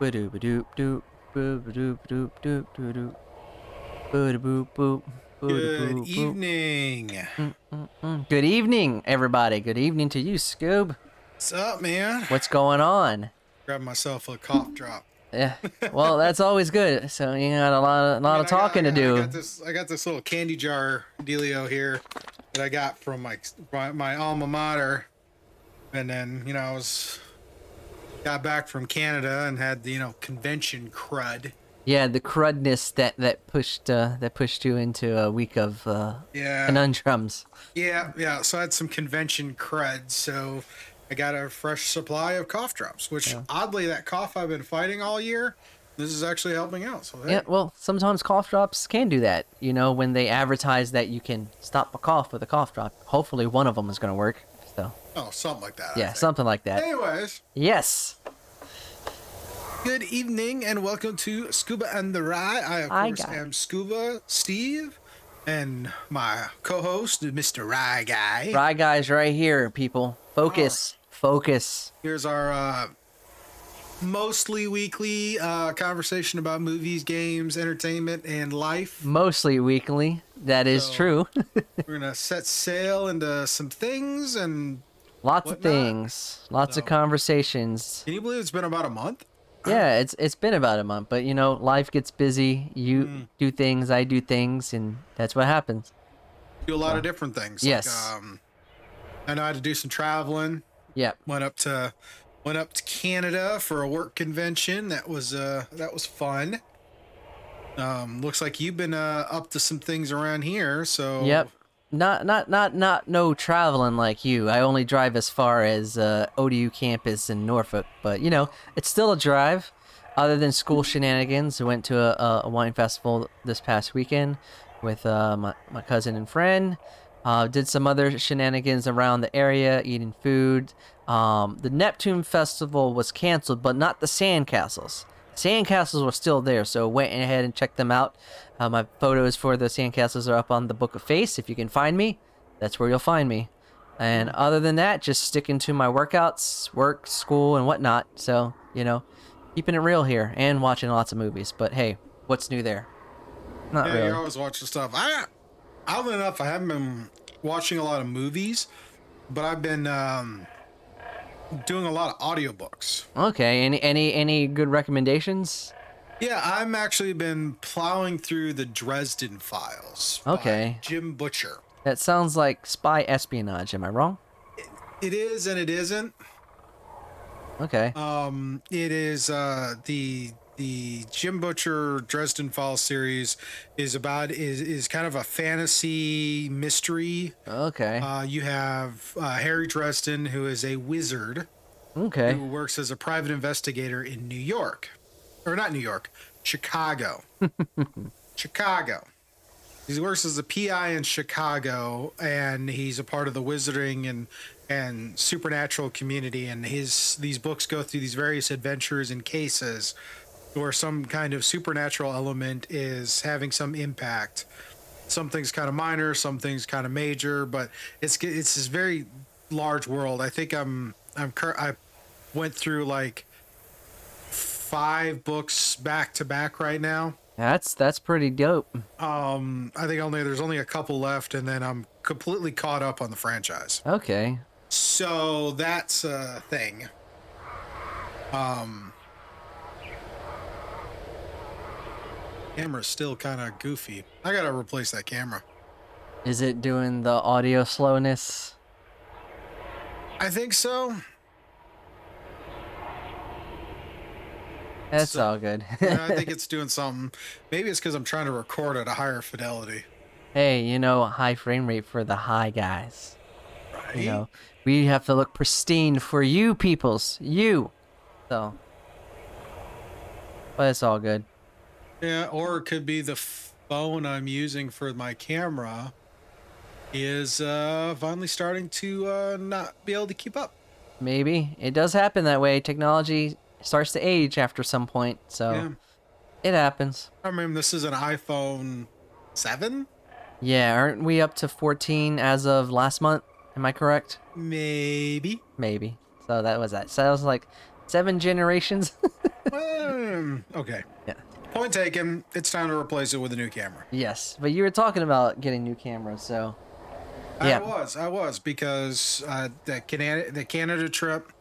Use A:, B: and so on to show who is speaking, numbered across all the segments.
A: Ba-doop, ba-doop, doop. Ba-ba-doop, doop, doop, doop, doop. Ba-da-boop, boop.
B: Good evening.
A: Good evening, everybody. Good evening to you, Scoob.
B: What's up, man?
A: What's going on?
B: Grab myself a cough drop.
A: Yeah. Well, that's always good. So you got a lot of lot
B: Man,
A: of
B: got-
A: talking to
B: got- I
A: do.
B: got this. I got this little candy jar dealio here that I got from my my, my alma mater, and then you know I was got back from Canada and had the you know convention crud.
A: Yeah, the crudness that that pushed uh, that pushed you into a week of uh,
B: Yeah,
A: conundrums.
B: yeah, yeah. So I had some convention crud. So I got a fresh supply of cough drops, which oddly that cough I've been fighting all year. This is actually helping out. So hey.
A: Yeah, well, sometimes cough drops can do that. You know, when they advertise that you can stop a cough with a cough drop. Hopefully, one of them is going to work.
B: Oh, something like that.
A: Yeah, something like that.
B: Anyways,
A: Yes.
B: good evening and welcome to Scuba and the Rye. I, of
A: Hi,
B: course, am Scuba Steve and my co host, Mr. Rye Guy.
A: Rye guys, right here, people. Focus. Focus.
B: Here's our uh, mostly weekly uh, conversation about movies, games, entertainment, and life.
A: Mostly weekly. That is
B: So-
A: true.
B: We're going to set sail into some things. And
A: Lots of things. Lots of conversations.
B: can you believe it's been about a month?
A: Yeah, it's it's been about a month, but you know, life gets busy. You
B: Mm.
A: do things, I do things, and that's what happens.
B: Do a lot of different things.
A: Yes.
B: Like, um, I know I had to do some traveling.
A: Yep.
B: went up to went up to Canada for a work convention. That was uh that was fun. Um, looks like you've been uh, up to some things around here. So
A: Yep. Not not not not no traveling like you. I only drive as far as uh, ODU campus in Norfolk, but you know it's still a drive. Other than school shenanigans, I went to a, a wine festival this past weekend with uh, my my cousin and friend. Uh, did some other shenanigans around the area, eating food. Um, the Neptune Festival was canceled, but not the sand sandcastles. Sandcastles were still there, so went ahead and checked them out. Uh, my photos for the sandcastles are up on the Book of Face. If you can find me, that's where you'll find me. And other than that, just sticking to my workouts, work, school, and whatnot. So, you know, keeping it real here and watching lots of movies. But hey, what's new there? Not
B: yeah,
A: really.
B: you're always watching stuff. I oddly enough, I haven't been watching a lot of movies, but I've been um, doing a lot of audiobooks.
A: Okay. Any any any good recommendations?
B: Yeah, I'm actually been plowing through the Dresden Files.
A: Okay.
B: Jim Butcher.
A: That sounds like spy espionage. Am I wrong?
B: It is and it isn't.
A: Okay.
B: Um, it is uh, the the Jim Butcher Dresden Files series is about is is kind of a fantasy mystery.
A: Okay.
B: Uh, you have uh, Harry Dresden, who is a wizard
A: Okay.
B: who works as a private investigator in New York, or not New York, Chicago. Chicago. He works as a PI in Chicago, and he's a part of the wizarding and and supernatural community. And his these books go through these various adventures and cases where some kind of supernatural element is having some impact. Something's kind of minor, something's kind of major, but it's it's this very large world. I think I'm I'm cur- I went through like five books back to back right now.
A: That's that's pretty dope.
B: Um, I think only there's only a couple left, and then I'm completely caught up on the franchise.
A: Okay.
B: So that's a thing. Um, camera's still kind of goofy. I gotta replace that camera.
A: Is it doing the audio slowness?
B: I think so.
A: That's
B: So-
A: all good.
B: Yeah, I think it's doing something. Maybe it's because I'm trying to record at a higher fidelity.
A: hey, you know, high frame rate for the high guys.
B: Right?
A: You know, we have to look pristine for you peoples, you. So, but it's all good.
B: Yeah, or it could be the phone I'm using for my camera is uh, finally starting to uh, not be able to keep up.
A: Maybe it does happen that way. Technology starts to age after some point, so
B: Yeah.
A: it happens.
B: I mean, this is an iPhone 7?
A: Yeah, aren't we up to 14 as of last month? Am I correct?
B: Maybe.
A: Maybe. So that was that. So that was like seven generations.
B: Um, okay.
A: Yeah.
B: Point taken. It's time to replace it with a new camera.
A: Yes, but you were talking about getting new cameras, so Yeah.
B: I was, I was because uh, the Canada, the Canada trip,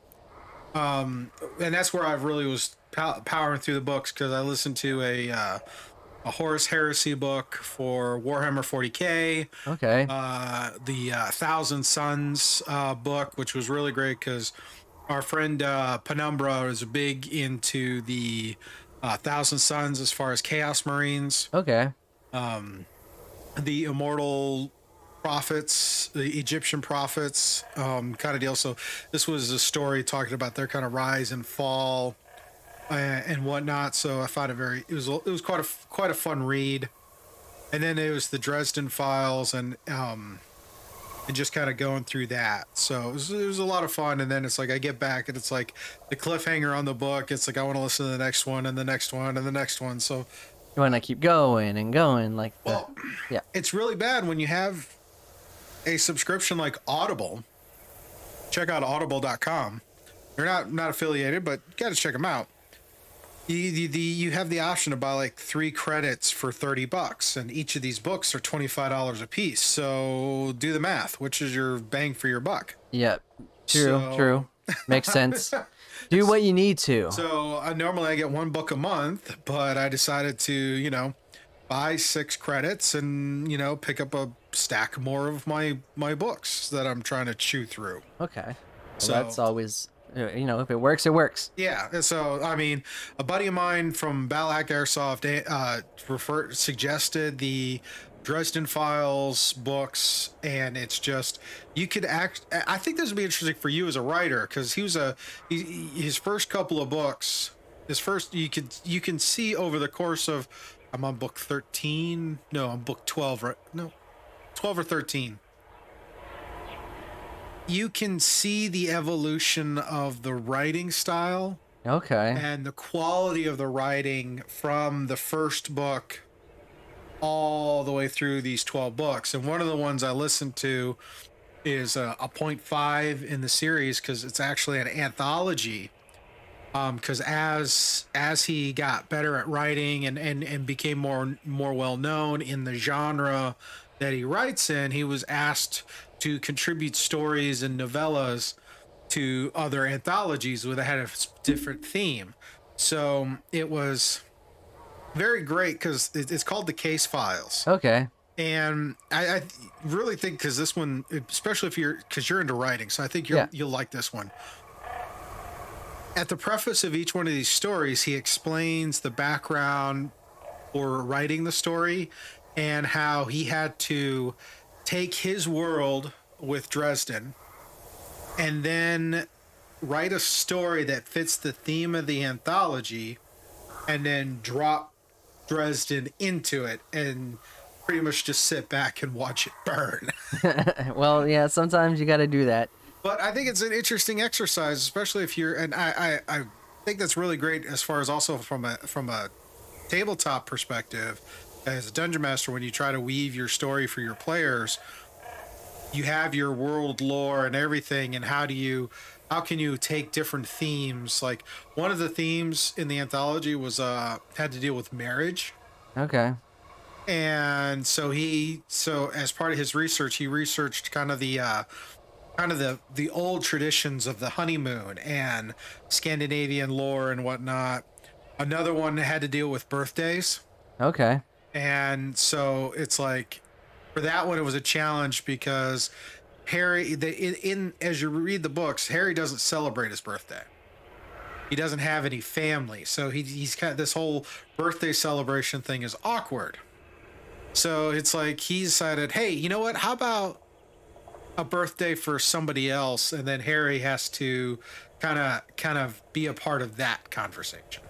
B: um, and that's where I really was pow- powering through the books because I listened to a uh, a Horus Heresy book for Warhammer 40k,
A: okay.
B: uh, the uh, Thousand Suns uh, book, which was really great because our friend uh, Penumbra is big into the uh, Thousand Suns as far as Chaos Marines
A: okay.
B: Um, the immortal prophets, the Egyptian prophets, um, kind of deal. So this was a story talking about their kind of rise and fall uh, and whatnot. So I found it very it was it was quite a quite a fun read. And then it was the Dresden Files and um and just kind of going through that. So it was, it was a lot of fun. And then it's like I get back and it's like the cliffhanger on the book. It's like I want to listen to the next one and the next one and the next one. So
A: You want to keep going and going like the,
B: well,
A: yeah.
B: it's really bad when you have a subscription like Audible. Check out audible.com. They're not not affiliated, but you got to check them out. You, you, the, you have the option to buy like three credits for 30 bucks, and each of these books are $25 a piece. So do the math, which is your bang for your buck.
A: yep True,
B: So-
A: true. Makes sense. Do what you need to.
B: So uh, normally I get one book a month, but I decided to, you know, buy six credits and you know pick up a stack more of my my books that I'm trying to chew through.
A: Okay. Well,
B: So-
A: that's always you know, if it works, it works.
B: Yeah, so I mean, a buddy of mine from Balak Airsoft uh, refer- suggested the Dresden Files books, and it's just you could act. I think this would be interesting for you as a writer because he was a he- his first couple of books. His first, you could you can see over the course of, I'm on book thirteen. No, I'm book twelve. Right? No, twelve or thirteen you can see the evolution of the writing style
A: Okay.
B: and the quality of the writing from the first book all the way through these 12 books. And one of the ones I listened to is a, a 0.5 in the series because it's actually an anthology. Um, because as as he got better at writing and, and, and became more more well known in the genre that he writes in, he was asked to contribute stories and novellas to other anthologies that had a different theme. So it was very great because it's called the Case Files,
A: Okay.
B: and I, I really think because this one, especially if you're because you're into writing, so I think you'll
A: Yeah.
B: you'll like this one. At the preface of each one of these stories, he explains the background for writing the story and how he had to take his world with Dresden and then write a story that fits the theme of the anthology and then drop Dresden into it and pretty much just sit back and watch it burn.
A: well, yeah, sometimes you got to do that.
B: but I think it's an interesting exercise, especially if you're and I, I I think that's really great as far as also from a from a tabletop perspective as a dungeon master when you try to weave your story for your players you have your world lore and everything and how do you how can you take different themes like one of the themes in the anthology was uh had to deal with marriage
A: Okay.
B: and so he so as part of his research he researched kind of the uh kind of the the old traditions of the honeymoon and scandinavian lore and whatnot another one had to deal with birthdays
A: Okay.
B: And so it's like for that one it was a challenge because harry the, in, in as you read the books harry doesn't celebrate his birthday. He doesn't have any family. So he, he's kind of this whole birthday celebration thing is awkward. So it's like he decided hey you know what? How about a birthday for somebody else? And then harry has to kind of kind of be a part of that conversation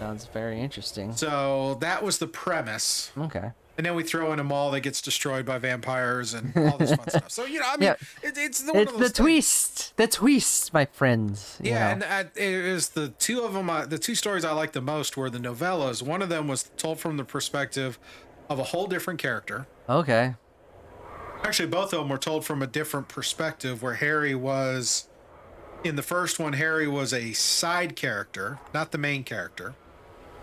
A: Sounds very interesting.
B: so that was the premise
A: Okay.
B: and then we throw in a mall that gets destroyed by vampires and all this fun stuff. So you know, I mean,
A: Yeah.
B: it, it's the, one
A: It's
B: of
A: the
B: things.
A: twist. The twist, my friends.
B: Yeah,
A: know.
B: and I, it was the two of them. Uh, the two stories I liked the most were the novellas. One of them was told from the perspective of a whole different character.
A: Okay.
B: Actually, both of them were told from a different perspective, where Harry was in the first one, Harry was a side character, not the main character.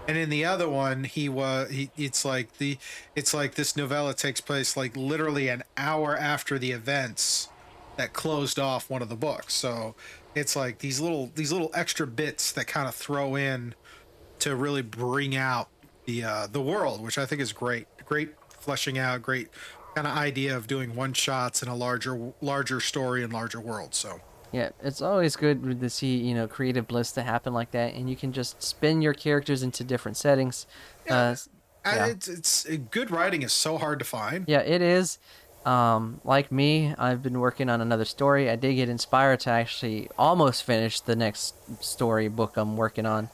B: And in the other one, he was. He, it's like the. It's like this novella takes place like literally an hour after the events that closed off one of the books. So it's like these little these little extra bits that kind of throw in to really bring out the uh, the world, which I think is great. Great fleshing out. Great kind of idea of doing one shots in a larger larger story and larger world. So
A: Yeah, it's always good to see you know creative bliss to happen like that, and you can just spin your characters into different settings.
B: Yeah.
A: Uh, Yeah.
B: it's it's good writing is so hard to find.
A: yeah, it is. Um, like me, I've been working on another story. I did get inspired to actually almost finish the next story book I'm working on,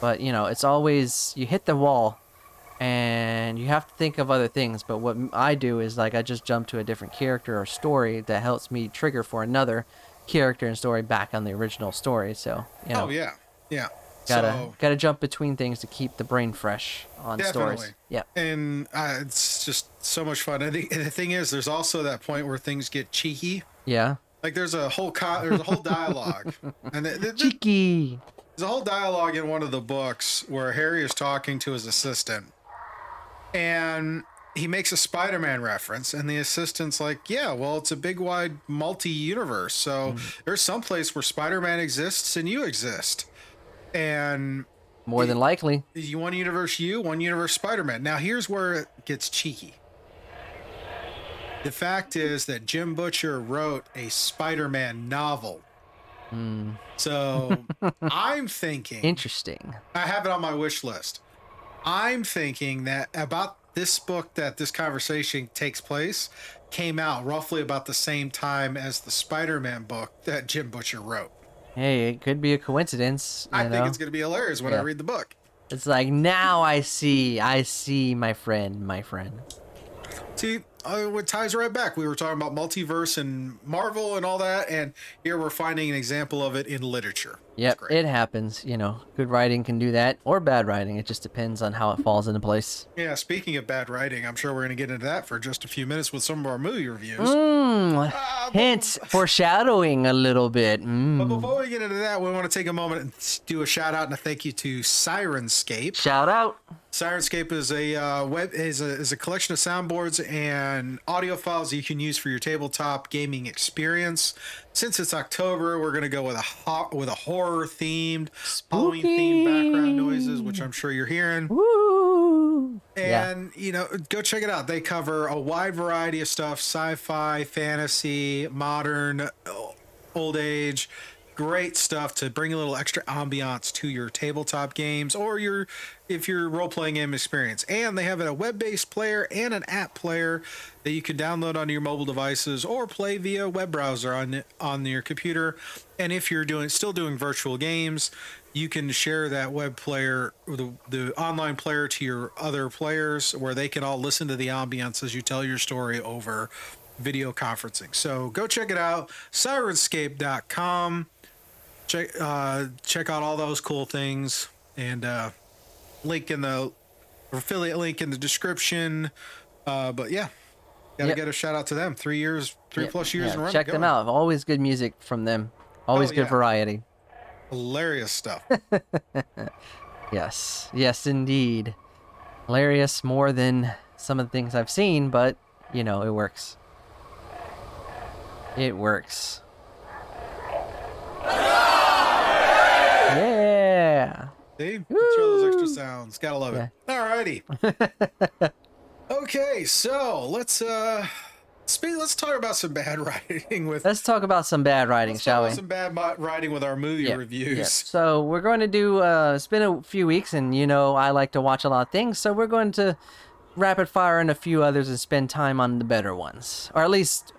A: but you know, it's always you hit the wall, and you have to think of other things. But what I do is like I just jump to a different character or story that helps me trigger for another character and story back on the original story. So you know,
B: Oh yeah, yeah.
A: gotta
B: so,
A: gotta jump between things to keep the brain fresh on stories.
B: Definitely.
A: Yeah.
B: and uh, it's just so much fun. I think and the thing is, there's also that point where things get cheeky.
A: Yeah.
B: Like there's a whole co- there's a whole dialogue, and th- th- th-
A: Cheeky.
B: there's a whole dialogue in one of the books where Harry is talking to his assistant, and he makes a Spider-Man reference, and the assistant's like, "Yeah, well, it's a big, wide, multi-universe, so hmm. there's some place where Spider-Man exists and you exist, and
A: More than likely.
B: you one universe you, one universe Spider-Man." Now here's where it gets cheeky. The fact is that Jim Butcher wrote a Spider-Man novel. Hmm. So I'm thinking
A: Interesting.
B: I have it on my wish list. I'm thinking that about this book that this conversation takes place came out roughly about the same time as the Spider-Man book that Jim Butcher wrote.
A: Hey, it could be a coincidence. You
B: I
A: know?
B: think it's going to be hilarious when I read the book.
A: It's like now I see, I see my friend, my friend.
B: See, uh, what ties right back. We were talking about multiverse and Marvel and all that, and here we're finding an example of it in literature. It's
A: Yep,
B: great.
A: it happens. You know, good writing can do that, or bad writing. It just depends on how it falls into place.
B: Yeah, speaking of bad writing, I'm sure we're going to get into that for just a few minutes with some of our movie reviews.
A: Mmm.
B: Ah, but-
A: foreshadowing a little bit.
B: But
A: Mmm.
B: before we get into that, we want to take a moment and do a shout out and a thank you to Sirenscape.
A: Shout out.
B: Sirenscape is a uh, web is a, is a collection of soundboards and audio files you can use for your tabletop gaming experience. Since it's October, we're gonna go with a ho- with a horror themed, Halloween themed background noises, which I'm sure you're hearing.
A: Woo. Yeah.
B: And you know, go check it out. They cover a wide variety of stuff: sci-fi, fantasy, modern, old age. Great stuff to bring a little extra ambiance to your tabletop games or your if your role-playing game experience. And they have a web-based player and an app player that you can download onto your mobile devices or play via web browser on on your computer. And if you're doing still doing virtual games, you can share that web player, the, the online player to your other players where they can all listen to the ambiance as you tell your story over video conferencing. So go check it out, sirenscape.com. Check, uh, check out all those cool things and uh, link in the affiliate link in the description. Uh, but yeah, gotta
A: Yep.
B: get a shout out to them. Three years, three
A: Yeah,
B: plus years
A: yeah,
B: in a.
A: Check them out. Always good music from them. Always
B: Oh,
A: good
B: yeah.
A: variety.
B: Hilarious stuff.
A: Yes. Yes, indeed. Hilarious more than some of the things I've seen, but, you know, it works. It works. Yeah.
B: See? Throw those extra sounds. Gotta love it. Alrighty. okay, so let's uh speak let's talk about some bad writing with
A: Let's talk about some bad writing, shall we?
B: some bad writing with our movie
A: Yeah,
B: reviews.
A: yeah. So we're going to do. Uh, it's been a few weeks, and you know I like to watch a lot of things. So we're going to rapid fire in a few others and spend time on the better ones, or at least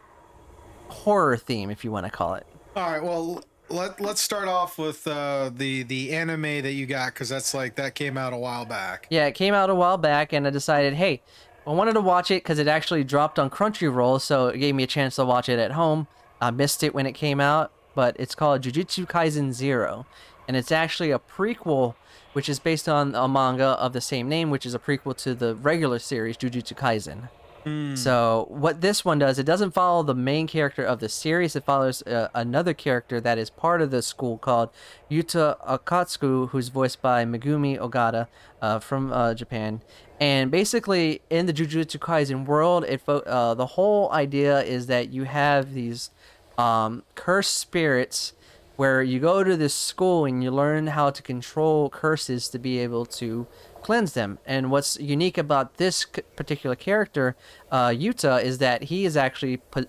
A: horror theme, if you want to call it.
B: All right, well let let's start off with uh the the anime that you got cuz that's like that came out a while back.
A: Yeah, it came out a while back, and I decided, hey, I wanted to watch it because it actually dropped on Crunchyroll, so it gave me a chance to watch it at home. I missed it when it came out, but it's called Jujutsu Kaisen Zero, and it's actually a prequel, which is based on a manga of the same name, which is a prequel to the regular series Jujutsu Kaisen. So what this one does, it doesn't follow the main character of the series. It follows uh, another character that is part of the school called Yuta Okkotsu, who's voiced by Megumi Ogata uh, from uh, Japan. And basically, in the Jujutsu Kaisen world, it fo- uh, the whole idea is that you have these um, cursed spirits where you go to this school and you learn how to control curses to be able to cleanse them. And what's unique about this particular character, uh, Yuta, is that he is actually po-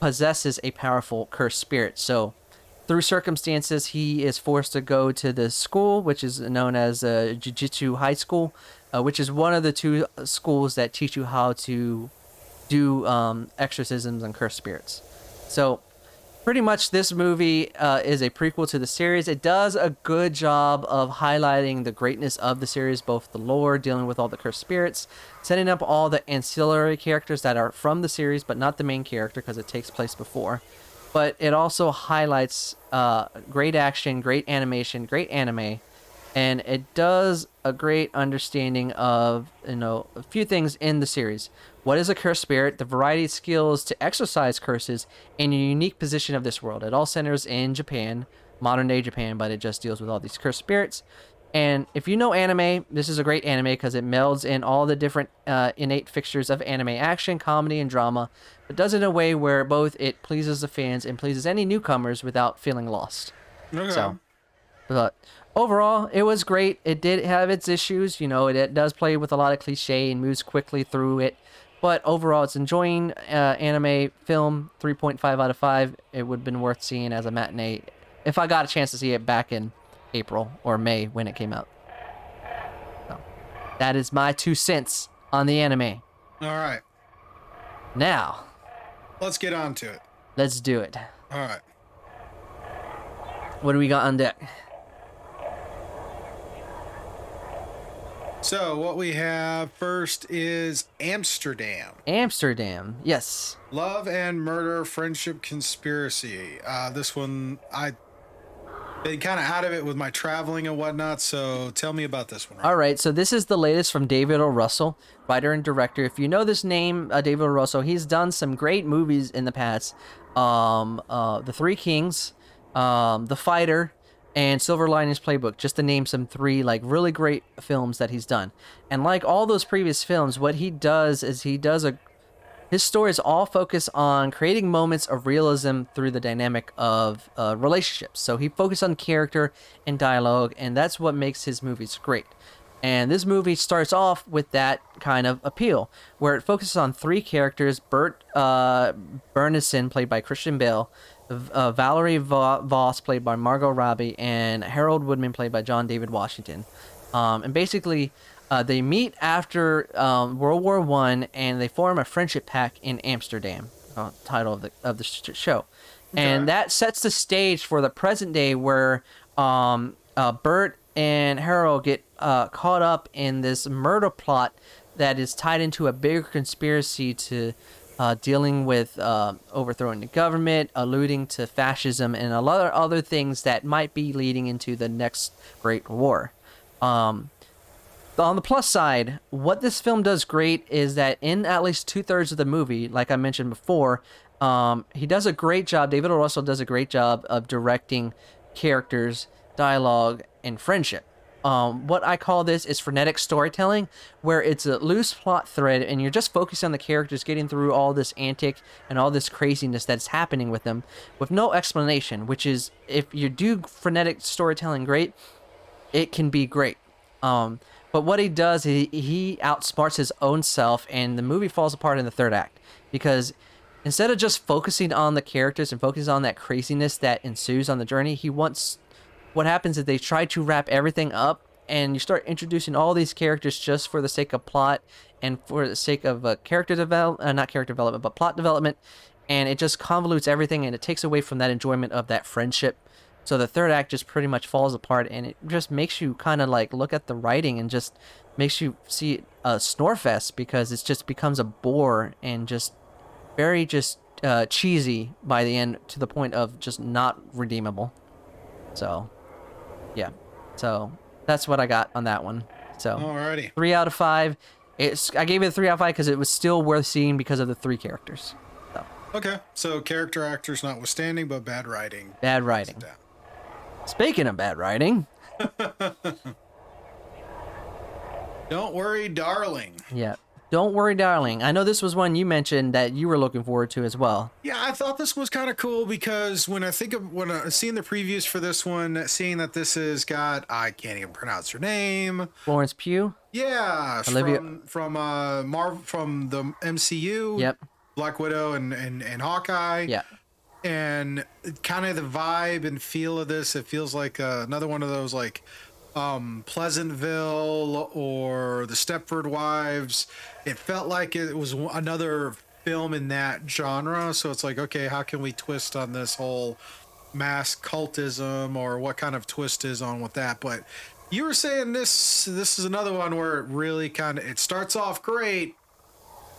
A: possesses a powerful cursed spirit. So, through circumstances, he is forced to go to the school, which is known as uh, Jujutsu High School, uh, which is one of the two schools that teach you how to do um, exorcisms and cursed spirits. So, pretty much this movie uh, is a prequel to the series. It does a good job of highlighting the greatness of the series, both the lore, dealing with all the cursed spirits, setting up all the ancillary characters that are from the series, but not the main character because it takes place before. But it also highlights uh, great action, great animation, great anime, and it does a great understanding of you know a few things in the series. What is a cursed spirit? The variety of skills to exercise curses, and a unique position of this world. It all centers in Japan, modern day Japan, but it just deals with all these cursed spirits. And if you know anime, this is a great anime because it melds in all the different uh, innate fixtures of anime action, comedy, and drama, but does it in a way where both it pleases the fans and pleases any newcomers without feeling lost.
B: Okay.
A: So, but overall, it was great. It did have its issues. You know, it, it does play with a lot of cliche and moves quickly through it. But overall, it's enjoying uh, anime film. 3.5 out of 5. It would have been worth seeing as a matinee if I got a chance to see it back in April or May when it came out. So, that is my two cents on the anime.
B: All right.
A: Now,
B: Let's get on to it.
A: let's do it.
B: All right.
A: What do we got on deck?
B: So what we have first is Amsterdam.
A: Amsterdam. Yes.
B: Love and Murder, Friendship, Conspiracy. Uh, this one, I been kind of out of it with my traveling and whatnot. So tell me about this one.
A: All right, so this is the latest from David O. Russell, writer and director. If you know this name, uh, David O. Russell, he's done some great movies in the past. Um, uh, The Three Kings, um, The Fighter, and Silver Linings Playbook, just to name some three like really great films that he's done. And like all those previous films, what he does is he does a his stories all focus on creating moments of realism through the dynamic of uh, relationships. So he focuses on character and dialogue, and that's what makes his movies great. And this movie starts off with that kind of appeal, where it focuses on three characters: Bert uh, Berendsen, played by Christian Bale, uh, Valerie Va- Voze, played by Margot Robbie, and Harold Woodman, played by John David Washington. Um, and basically, uh, they meet after um, World War One, and they form a friendship pact in Amsterdam. Uh, title of the of the show, and that sets the stage for the present day, where um, uh, Bert and Harold get uh, caught up in this murder plot that is tied into a bigger conspiracy to uh, dealing with uh, overthrowing the government, alluding to fascism, and a lot of other things that might be leading into the next Great War. Um, on the plus side, what this film does great is that in at least two thirds of the movie, like I mentioned before, um, he does a great job. David O. Russell does a great job of directing characters, dialogue, and friendship. Um, what I call this is frenetic storytelling, where it's a loose plot thread and you're just focused on the characters getting through all this antic and all this craziness that's happening with them with no explanation, which is, if you do frenetic storytelling great, it can be great. Um, but what he does, he, he outsmarts his own self, and the movie falls apart in the third act because instead of just focusing on the characters and focusing on that craziness that ensues on the journey, he wants what happens is they try to wrap everything up, and you start introducing all these characters just for the sake of plot and for the sake of uh, character development, uh, not character development, but plot development, and it just convolutes everything, and it takes away from that enjoyment of that friendship. So the third act just pretty much falls apart, and it just makes you kind of like look at the writing and just makes you see a snore fest because it just becomes a bore and just very just uh, cheesy by the end to the point of just not redeemable. So, yeah. So that's what I got on that one. So
B: Alrighty.
A: three out of five. It's I gave it a three out of five because it was still worth seeing because of the three characters. So
B: Okay, so character actors notwithstanding, but bad writing.
A: bad writing. Speaking of bad writing,
B: Don't worry, darling.
A: yeah. Don't worry, darling. I know this was one you mentioned that you were looking forward to as well.
B: Yeah, I thought this was kind of cool because when I think of when I seeing the previews for this one, seeing that this has got I can't even pronounce her name.
A: Florence Pugh.
B: Yeah,
A: Olivia-
B: from from uh Marv from the MCU.
A: Yep.
B: Black Widow and and, and Hawkeye.
A: Yeah.
B: and kind of the vibe and feel of this it feels like uh, another one of those like um pleasantville or the stepford wives it felt like it was another film in that genre. So it's like okay how can we twist on this whole mass cultism or what kind of twist is on with that? But you were saying this this is another one where it really kind of it starts off great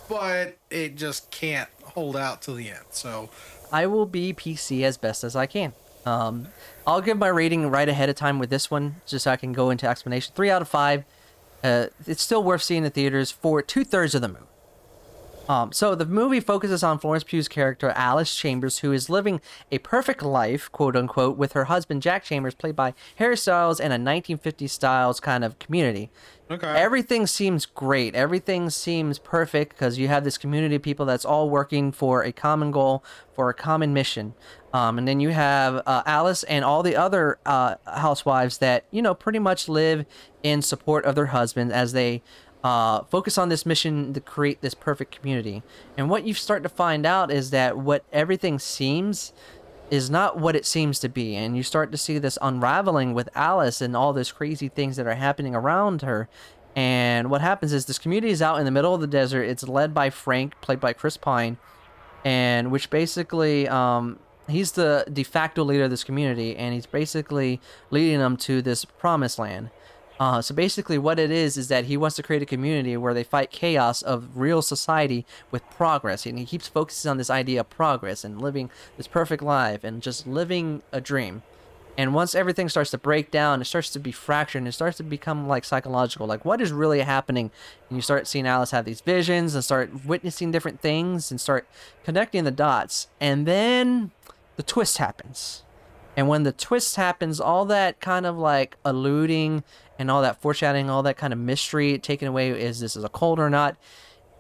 B: but it just can't hold out till the end. So
A: I will be PC as best as I can. Um, I'll give my rating right ahead of time with this one, just so I can go into explanation. Three out of five. Uh, it's still worth seeing in theaters for two thirds of the movie. Um, so the movie focuses on Florence Pugh's character Alice Chambers, who is living a perfect life, quote unquote, with her husband Jack Chambers, played by Harry Styles, in a 1950s styles kind of community.
B: Okay.
A: Everything seems great. Everything seems perfect because you have this community of people that's all working for a common goal, for a common mission. Um, and then you have uh, Alice and all the other uh, housewives that, you know, pretty much live in support of their husbands as they uh, focus on this mission to create this perfect community. And what you start to find out is that what everything seems is not what it seems to be. And you start to see this unraveling with alice and all those crazy things that are happening around her. And what happens is this community is out in the middle of the desert. It's led by frank played by chris pine. And which basically um, he's the de facto leader of this community and he's basically leading them to this promised land uh, so basically, what it is is that he wants to create a community where they fight chaos of real society with progress, and he keeps focusing on this idea of progress and living this perfect life and just living a dream. And once everything starts to break down, it starts to be fractured, and it starts to become like psychological, like what is really happening. And you start seeing Alice have these visions and start witnessing different things and start connecting the dots. And then the twist happens. And when the twist happens, all that kind of like alluding and all that foreshadowing, all that kind of mystery taken away is this is a cold or not,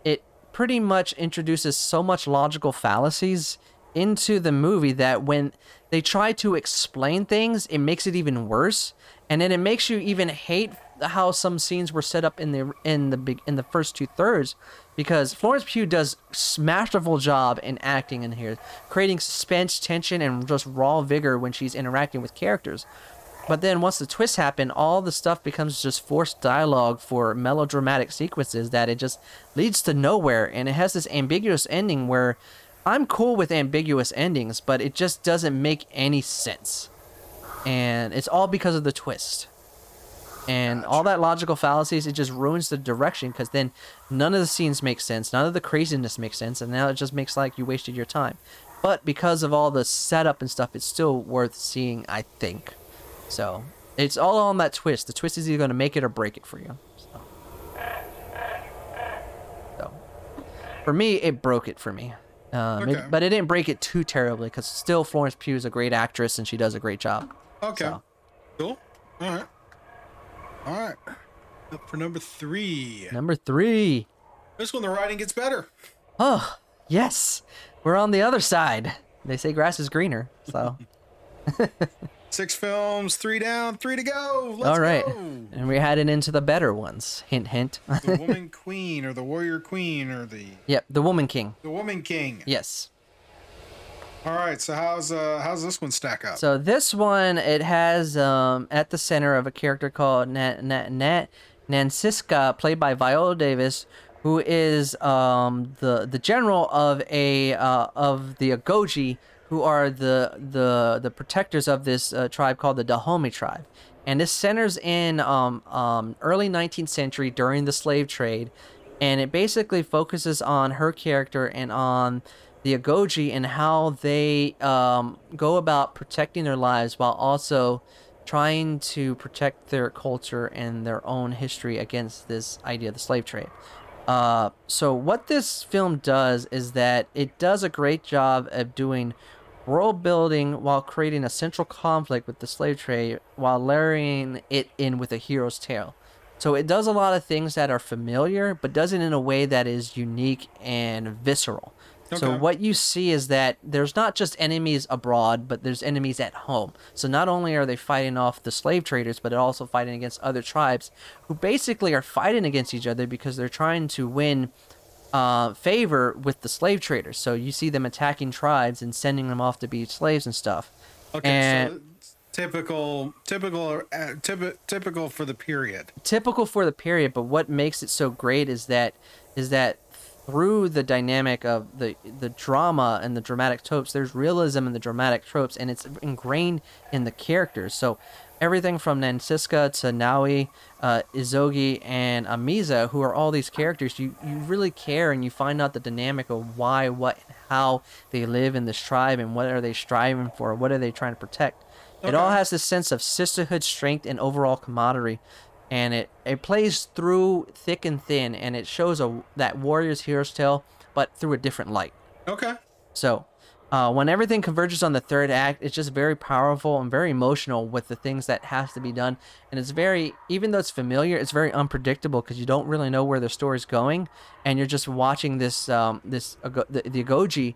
A: it pretty much introduces so much logical fallacies into the movie that when they try to explain things, it makes it even worse. And then it makes you even hate how some scenes were set up in the in the big in the first two thirds because Florence Pugh does masterful job in acting in here, creating suspense, tension, and just raw vigor when she's interacting with characters. But then once the twists happen, all the stuff becomes just forced dialogue for melodramatic sequences that it just leads to nowhere. And it has this ambiguous ending where I'm cool with ambiguous endings, but it just doesn't make any sense. And it's all because of the twist. And all that logical fallacies, it just ruins the direction because then none of the scenes make sense, none of the craziness makes sense, and now it just makes like you wasted your time. But because of all the setup and stuff, it's still worth seeing, I think. So it's all on that twist. The twist is either going to make it or break it for you. So. so for me, it broke it for me. Um, it-
B: Okay.
A: but it didn't break it too terribly because still Florence Pugh is a great actress and she does a great job.
B: Okay.
A: So.
B: Cool. All right. All right. Up for number three.
A: Number three.
B: This one, the writing gets better.
A: Oh, yes. We're on the other side. They say grass is greener. So,
B: Six films, three down, three to go. Let's go.
A: all right.
B: go.
A: And we're heading into the better ones. Hint, hint.
B: The Woman Queen or the Warrior Queen or the
A: yep, the Woman King.
B: the Woman King.
A: Yes.
B: All right. So how's uh how's this one stack up?
A: So this one, it has um, at the center of a character called Nat, Nat, Nat Nanisca, played by Viola Davis, who is um, the the general of a uh, of the Agojie, who are the the the protectors of this uh, tribe called the Dahomey tribe, and this centers in um, um, early 19th century during the slave trade, and it basically focuses on her character and on the Agojie and how they um, go about protecting their lives while also trying to protect their culture and their own history against this idea of the slave trade. Uh, so what this film does is that it does a great job of doing world building while creating a central conflict with the slave trade while layering it in with a hero's tale. So it does a lot of things that are familiar, but does it in a way that is unique and visceral. So what you see is that there's not just enemies abroad, but there's enemies at home. So not only are they fighting off the slave traders, but they're also fighting against other tribes who basically are fighting against each other because they're trying to win uh, favor with the slave traders. So you see them attacking tribes and sending them off to be slaves and stuff.
B: Okay,
A: And-
B: so typical, typical, uh, typi- typical for the period.
A: typical for the period but what makes it so great is that is that through the dynamic of the the drama and the dramatic tropes there's realism in the dramatic tropes and it's ingrained in the characters. So everything from Nanisca to Nawi, uh, Izogie, and Amenza, who are all these characters, you, you really care and you find out the dynamic of why, what, and how they live in this tribe and what are they striving for, what are they trying to protect. It all has this sense of sisterhood, strength, and overall camaraderie, and it, it plays through thick and thin, and it shows a that warrior's hero's tale, but through a different light.
B: Okay.
A: So, uh, when everything converges on the third act, it's just very powerful and very emotional with the things that has to be done. And it's very, even though it's familiar, it's very unpredictable because you don't really know where the story's going, and you're just watching this, um, this Ago- the, the Agojie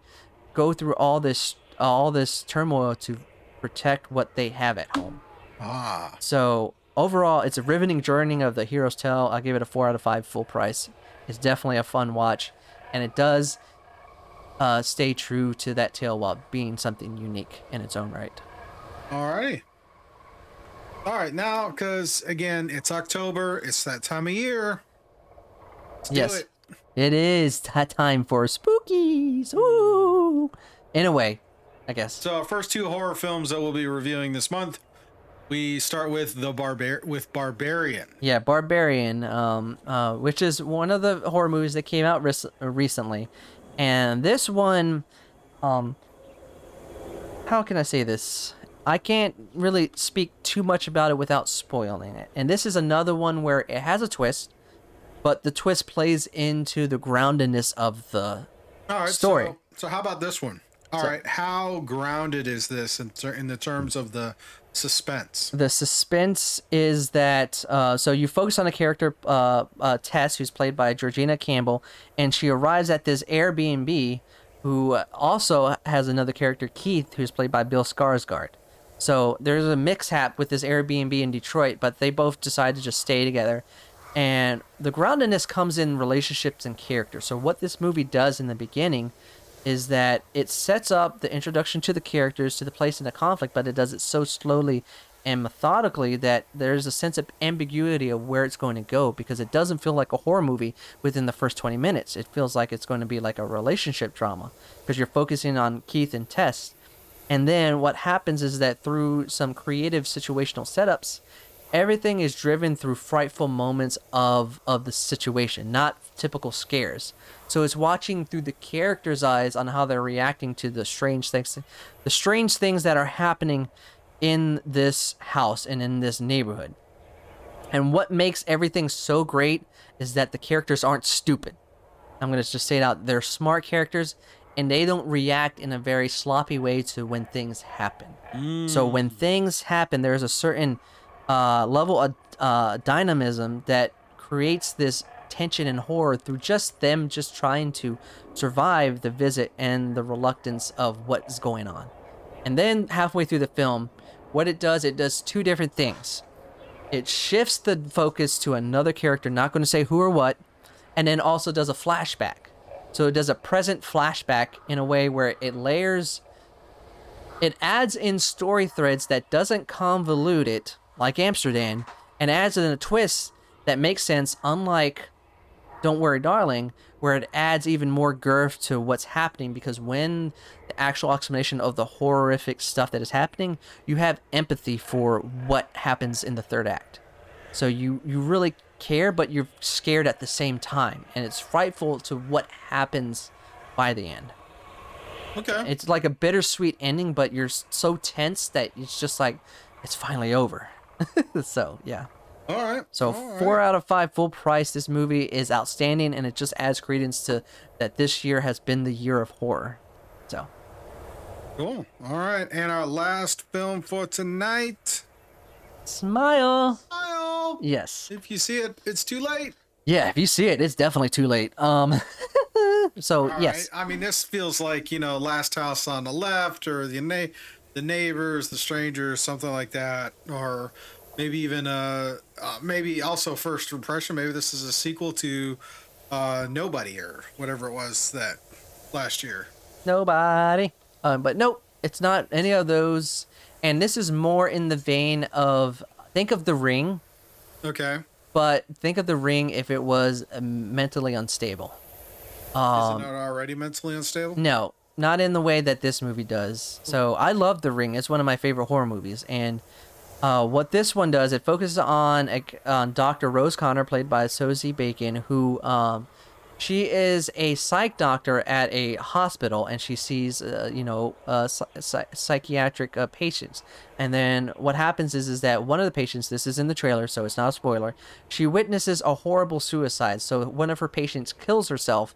A: go through all this, all this turmoil to protect what they have at home.
B: Ah.
A: So overall, it's a riveting journey of the hero's tale. I give it a four out of five full price. It's definitely a fun watch, and it does uh, stay true to that tale while being something unique in its own right.
B: Alrighty. All right, now because again, it's October. It's that time of year. Let's
A: yes,
B: it.
A: it is that time for spookies. Ooh, in a way, I guess.
B: So our first two horror films that we'll be reviewing this month, we start with the barbar with Barbarian.
A: Yeah, Barbarian, um, uh, which is one of the horror movies that came out rec- recently, and this one, um, how can I say this? I can't really speak too much about it without spoiling it. And this is another one where it has a twist, but the twist plays into the groundedness of the
B: right,
A: Story.
B: So, so how about this one? All right, how grounded is this in, ter- in the terms of the suspense?
A: the suspense is that uh, so you focus on a character uh, uh, Tess who's played by Georgina Campbell and she arrives at this Airbnb who also has another character Keith who's played by Bill Skarsgård. So there's a mix-hap with this Airbnb in Detroit but they both decide to just stay together. And the groundedness comes in relationships and character so what this movie does in the beginning is that it sets up the introduction to the characters to the place in the conflict, but it does it so slowly and methodically that there's a sense of ambiguity of where it's going to go because it doesn't feel like a horror movie within the first 20 minutes. It feels like it's going to be like a relationship drama because you're focusing on Keith and Tess. And then what happens is that through some creative situational setups, everything is driven through frightful moments of of the situation, not typical scares. So it's watching through the characters' eyes on how they're reacting to the strange things, the strange things that are happening in this house and in this neighborhood. And what makes everything so great is that the characters aren't stupid. I'm going to just say it out. They're smart characters and they don't react in a very sloppy way to when things happen. So mm. when things happen, there's a certain uh, level of uh, dynamism that creates this tension and horror through just them just trying to survive the visit and the reluctance of what is going on. And then halfway through the film, what it does, it does two different things. It shifts the focus to another character, not going to say who or what, and then also does a flashback. So it does a present flashback in a way where it layers it adds in story threads that doesn't convolute it like Amsterdam and adds in a twist that makes sense unlike Don't Worry Darling where it adds even more girth to what's happening because when the actual explanation of the horrific stuff that is happening you have empathy for what happens in the third act so you you really care but you're scared at the same time and it's frightful to what happens by the end
B: Okay.
A: it's like a bittersweet ending, but you're so tense that it's just like it's finally over. so yeah,
B: All right.
A: So
B: all
A: four
B: right.
A: out of five full price. This movie is outstanding, and it just adds credence to that this year has been the year of horror. So
B: Cool. All right. And our last film for tonight.
A: smile.
B: Smile.
A: Yes.
B: If you see it, it's too late.
A: Yeah. If you see it, it's definitely too late. Um. so
B: All
A: yes.
B: right. I mean, this feels like you know, Last House on the Left, or the the neighbors, the strangers, something like that, or maybe even uh, uh maybe also First Impression. Maybe this is a sequel to uh Nobody or whatever it was that last year.
A: Nobody. Um. But nope. It's not any of those. And this is more in the vein of think of the ring,
B: Okay.
A: but think of the ring if it was mentally unstable.
B: Is
A: Um.
B: it not already mentally unstable?
A: No, not in the way that this movie does. So I love The Ring. It's one of my favorite horror movies, and uh, what this one does, it focuses on a, on Dr. Rose Connor, played by Sosie Bacon, who um, she is a psych doctor at a hospital, and she sees uh, you know uh, psy- psychiatric uh, patients. And then what happens is is that one of the patients, this is in the trailer, so it's not a spoiler. She witnesses a horrible suicide. So one of her patients kills herself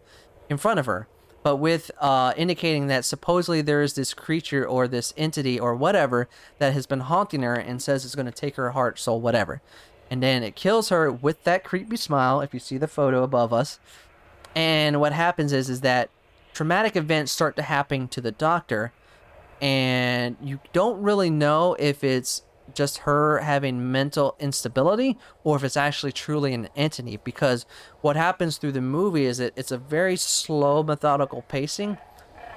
A: in front of her but with uh, indicating that supposedly there is this creature or this entity or whatever that has been haunting her and says it's going to take her heart, soul, whatever. And then it kills her with that creepy smile. If you see the photo above us, and what happens is is that traumatic events start to happen to the doctor, and you don't really know if it's just her having mental instability or if it's actually truly an entity because what happens through the movie is that it's a very slow methodical pacing.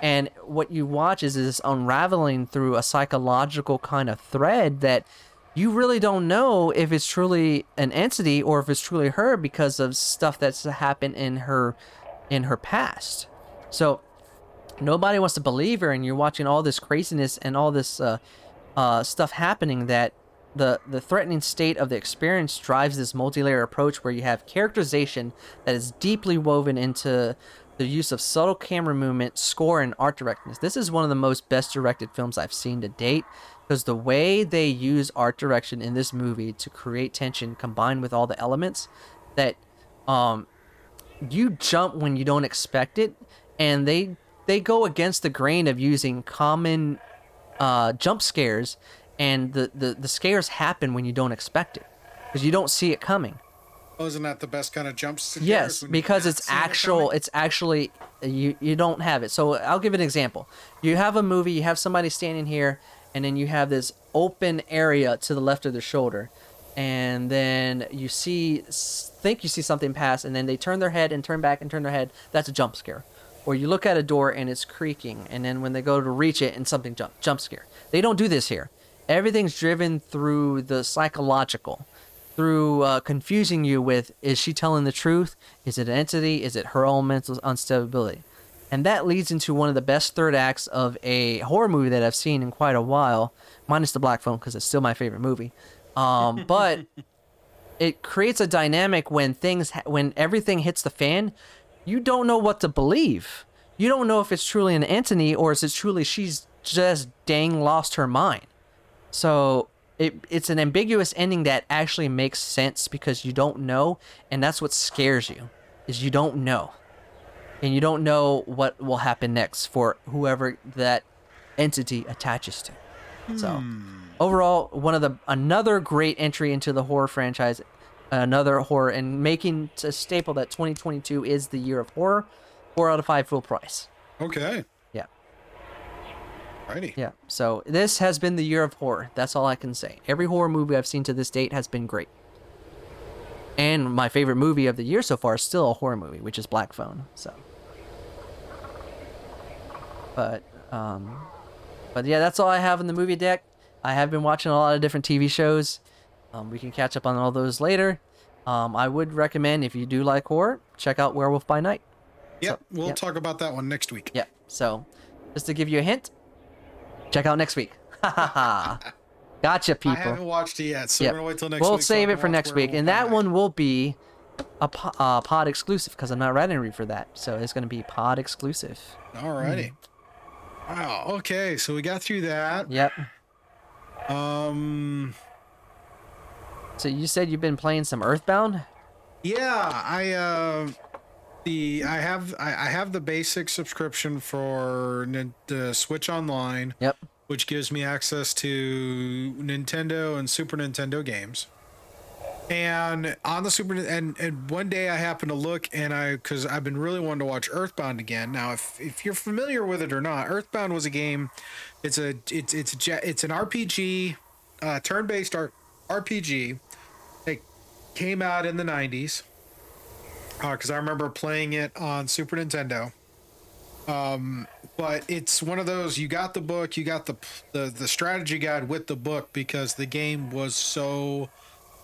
A: And what you watch is this unraveling through a psychological kind of thread that you really don't know if it's truly an entity or if it's truly her because of stuff that's happened in her in her past. So nobody wants to believe her and you're watching all this craziness and all this uh, uh, stuff happening that the the threatening state of the experience drives this multi-layer approach where you have characterization that is deeply woven into the use of subtle camera movement, score, and art directness. This is one of the most best directed films I've seen to date because the way they use art direction in this movie to create tension combined with all the elements that um, you jump when you don't expect it and they they go against the grain of using common uh, jump scares and the, the the scares happen when you don't expect it because you don't see it coming.
B: Oh, isn't that the best kind of jump scares
A: yes because it's
B: seen it
A: actual it's actually you you don't have it. So i'll give an example. You have a movie you have somebody standing here and then you have this open area to the left of their shoulder and then you see think you see something pass and then they turn their head and turn back and turn their head. That's a jump scare or you look at a door and it's creaking and then when they go to reach it and something jump jump scare. They don't do this here. Everything's driven through the psychological through uh, confusing you with is she telling the truth? Is it an entity? Is it her own mental instability and that leads into one of the best third acts of a horror movie that i've seen in quite a while minus the black phone because it's still my favorite movie. Um, but it creates a dynamic when things ha- when everything hits the fan you don't know what to believe. You don't know if it's truly an entity or is it truly she's just dang lost her mind. So it, it's an ambiguous ending that actually makes sense because you don't know and that's what scares you is you don't know. And you don't know what will happen next for whoever that entity attaches to. So hmm. overall one of the another great entry into the horror franchise another horror and making a staple that 2022 is the year of horror. Four out of five full price.
B: Okay.
A: yeah.
B: Righty.
A: yeah. So this has been the year of horror. That's all i can say. Every horror movie i've seen to this date has been great. And my favorite movie of the year so far is still a horror movie which is black phone so. But um but yeah that's all i have in the movie deck. I have been watching a lot of different tv shows um, we can catch up on all those later um, i would recommend if you do like horror check out werewolf by night
B: Yep. we'll
A: yep.
B: talk about that one next week.
A: yeah so just to give you a hint check out next week ha ha ha gotcha people.
B: I haven't watched it yet, so
A: Yep.
B: we're gonna wait till next week.
A: we'll
B: week. so
A: save
B: can
A: it for next week, and that
B: Night.
A: one will be a po- uh, pod exclusive because I'm not writing a read for that, so it's going to be pod exclusive.
B: Alrighty.
A: Hmm.
B: Wow. Okay, so we got through that.
A: Yep.
B: Um.
A: So you said you've been playing some Earthbound?
B: Yeah, I uh, the I have I, I have the basic subscription for the Switch Online,
A: Yep.
B: which gives me access to Nintendo and Super Nintendo games. And on the Super and and one day I happened to look and I because I've been really wanting to watch Earthbound again. Now, if if you're familiar with it or not, Earthbound was a game. It's a it's it's a, it's an RPG, uh, turn-based R- RPG. Came out in the '90s because I remember playing it on Super Nintendo. Um, but it's one of those you got the book, you got the the the strategy guide with the book because the game was so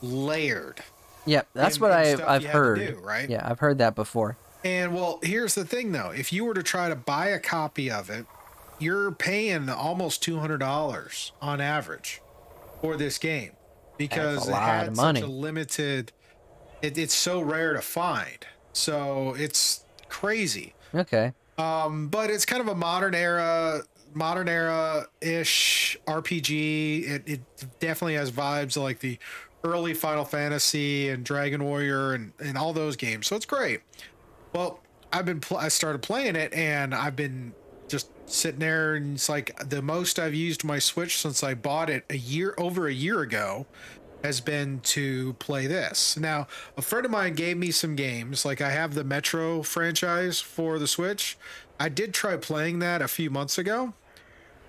B: layered.
A: Yep. That's
B: And-
A: what
B: and
A: I've I've
B: you had to
A: heard.
B: do, right?
A: Yeah, I've heard that before.
B: And well, here's the thing though: if you were to try to buy a copy of it, you're paying almost two hundred dollars on average for this game because it had such a limited. It, it's so rare to find, so it's crazy.
A: Okay.
B: Um, but it's kind of a modern era, modern era ish RPG. It, it definitely has vibes like the early Final Fantasy and Dragon Warrior and, and all those games. So it's great. Well, I've been pl- I started playing it and I've been sitting there and it's like the most I've used my Switch since I bought it a year over a year ago has been to play this. Now, a friend of mine gave me some games. Like I have the Metro franchise for the Switch. I did try playing that a few months ago.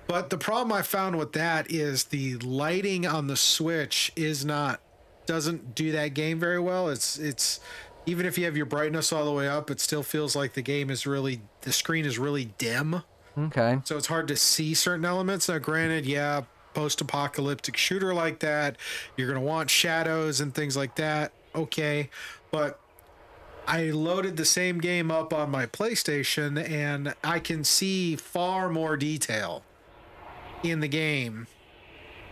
B: But the problem I found with that is the lighting on the Switch is not doesn't do that game very well. It's it's even if you have your brightness all the way up, it still feels like the game is really the screen is really dim
A: Okay.
B: so it's hard to see certain elements. Now, granted, yeah, post-apocalyptic shooter like that, you're gonna want shadows and things like that. Okay, but I loaded the same game up on my PlayStation, and I can see far more detail in the game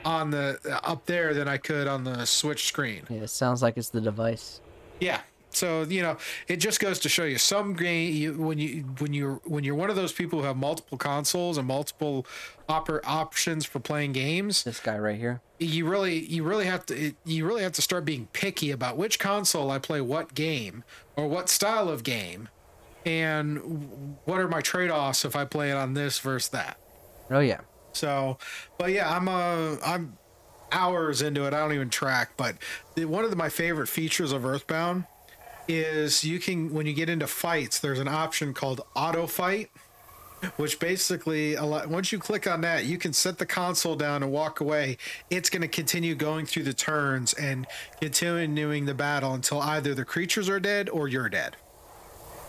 B: on the up there than I could on the Switch screen.
A: Yeah, it sounds like it's the device.
B: Yeah. So you know, it just goes to show you some game you, when you when you're when you're one of those people who have multiple consoles and multiple oper- options for playing games,
A: This guy right here.
B: you really you really have to it, you really have to start being picky about which console I play what game or what style of game, and what are my trade offs if I play it on this versus that.
A: Oh yeah.
B: So, but yeah, I'm uh I'm hours into it. I don't even track, but the, one of the, my favorite features of Earthbound is you can when you get into fights, there's an option called auto fight, which basically a lot, once you click on that, you can set the console down and walk away. It's going to continue going through the turns and continuing the battle until either the creatures are dead or you're dead.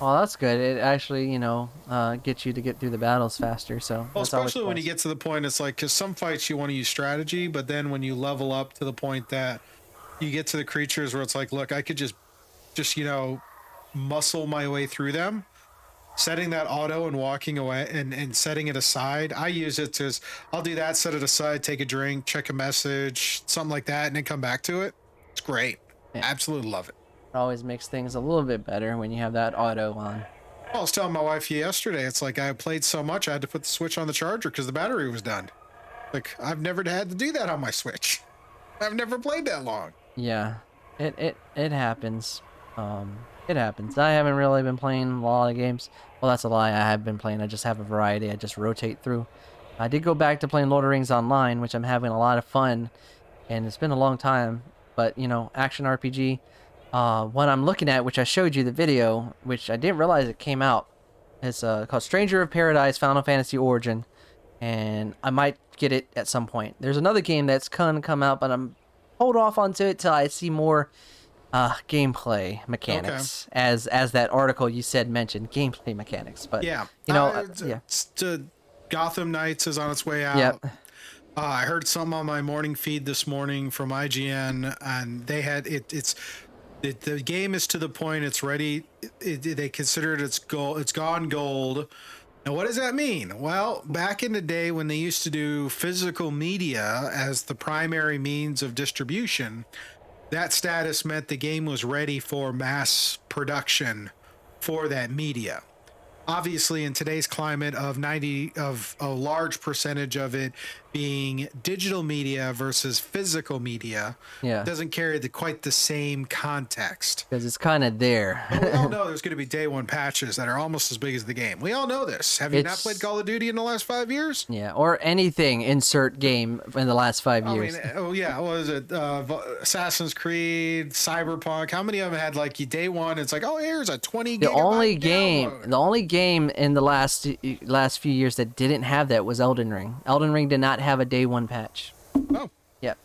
A: Well, that's good. It actually, you know, uh, gets you to get through the battles faster. So
B: Well, especially when you get to the point, it's like because some fights you want to use strategy, but then when you level up to the point that you get to the creatures where it's like, look, I could just, just you know, muscle my way through them. Setting that auto and walking away and, and setting it aside. I use it to, I'll do that, set it aside, take a drink, check a message, something like that, and then come back to it. It's great.
A: Yeah.
B: Absolutely love it.
A: It always makes things a little bit better when you have that auto on.
B: I was telling my wife yesterday, it's like I played so much, I had to put the switch on the charger because the battery was done. Like, I've never had to do that on my Switch. I've never played that long.
A: Yeah, it it it happens. Um, it happens. I haven't really been playing a lot of games. Well, that's a lie. I have been playing. I just have a variety. I just rotate through. I did go back to playing Lord of Rings Online, which I'm having a lot of fun, and it's been a long time. But you know, action RPG. Uh, what I'm looking at, which I showed you the video, which I didn't realize it came out. It's uh, called Stranger of Paradise Final Fantasy Origin, and I might get it at some point. There's another game that's gonna come out, but I'm hold off onto it till I see more uh, gameplay mechanics. As as that article you said mentioned gameplay mechanics, but
B: Yeah.
A: you know,
B: Uh,
A: uh, yeah,
B: it's to Gotham Knights is on its way out.
A: Yep.
B: Uh, I heard some on my morning feed this morning from IGN, and they had it. It's it, the game is to the point. It's ready. It, it- they consider it its gold. It's gone gold. Now, what does that mean? Well, back in the day when they used to do physical media as the primary means of distribution, that status meant the game was ready for mass production for that media. Obviously in today's climate of 90 of a large percentage of it being digital media versus physical media
A: Yeah.
B: doesn't carry the quite the same context
A: Because it's kind of there.
B: we all know there's going to be day one patches that are almost as big as the game we all know this have you not played call of duty in the last five years
A: yeah. Or anything insert game in the last five years I
B: mean, oh yeah, what was it? Uh, Assassin's Creed, Cyberpunk. How many of them had like day one? It's like, oh, here's a twenty.
A: the only game,
B: download.
A: the only game in the last last few years that didn't have that was Elden Ring. Elden Ring did not have a day one patch.
B: Oh,
A: Yep.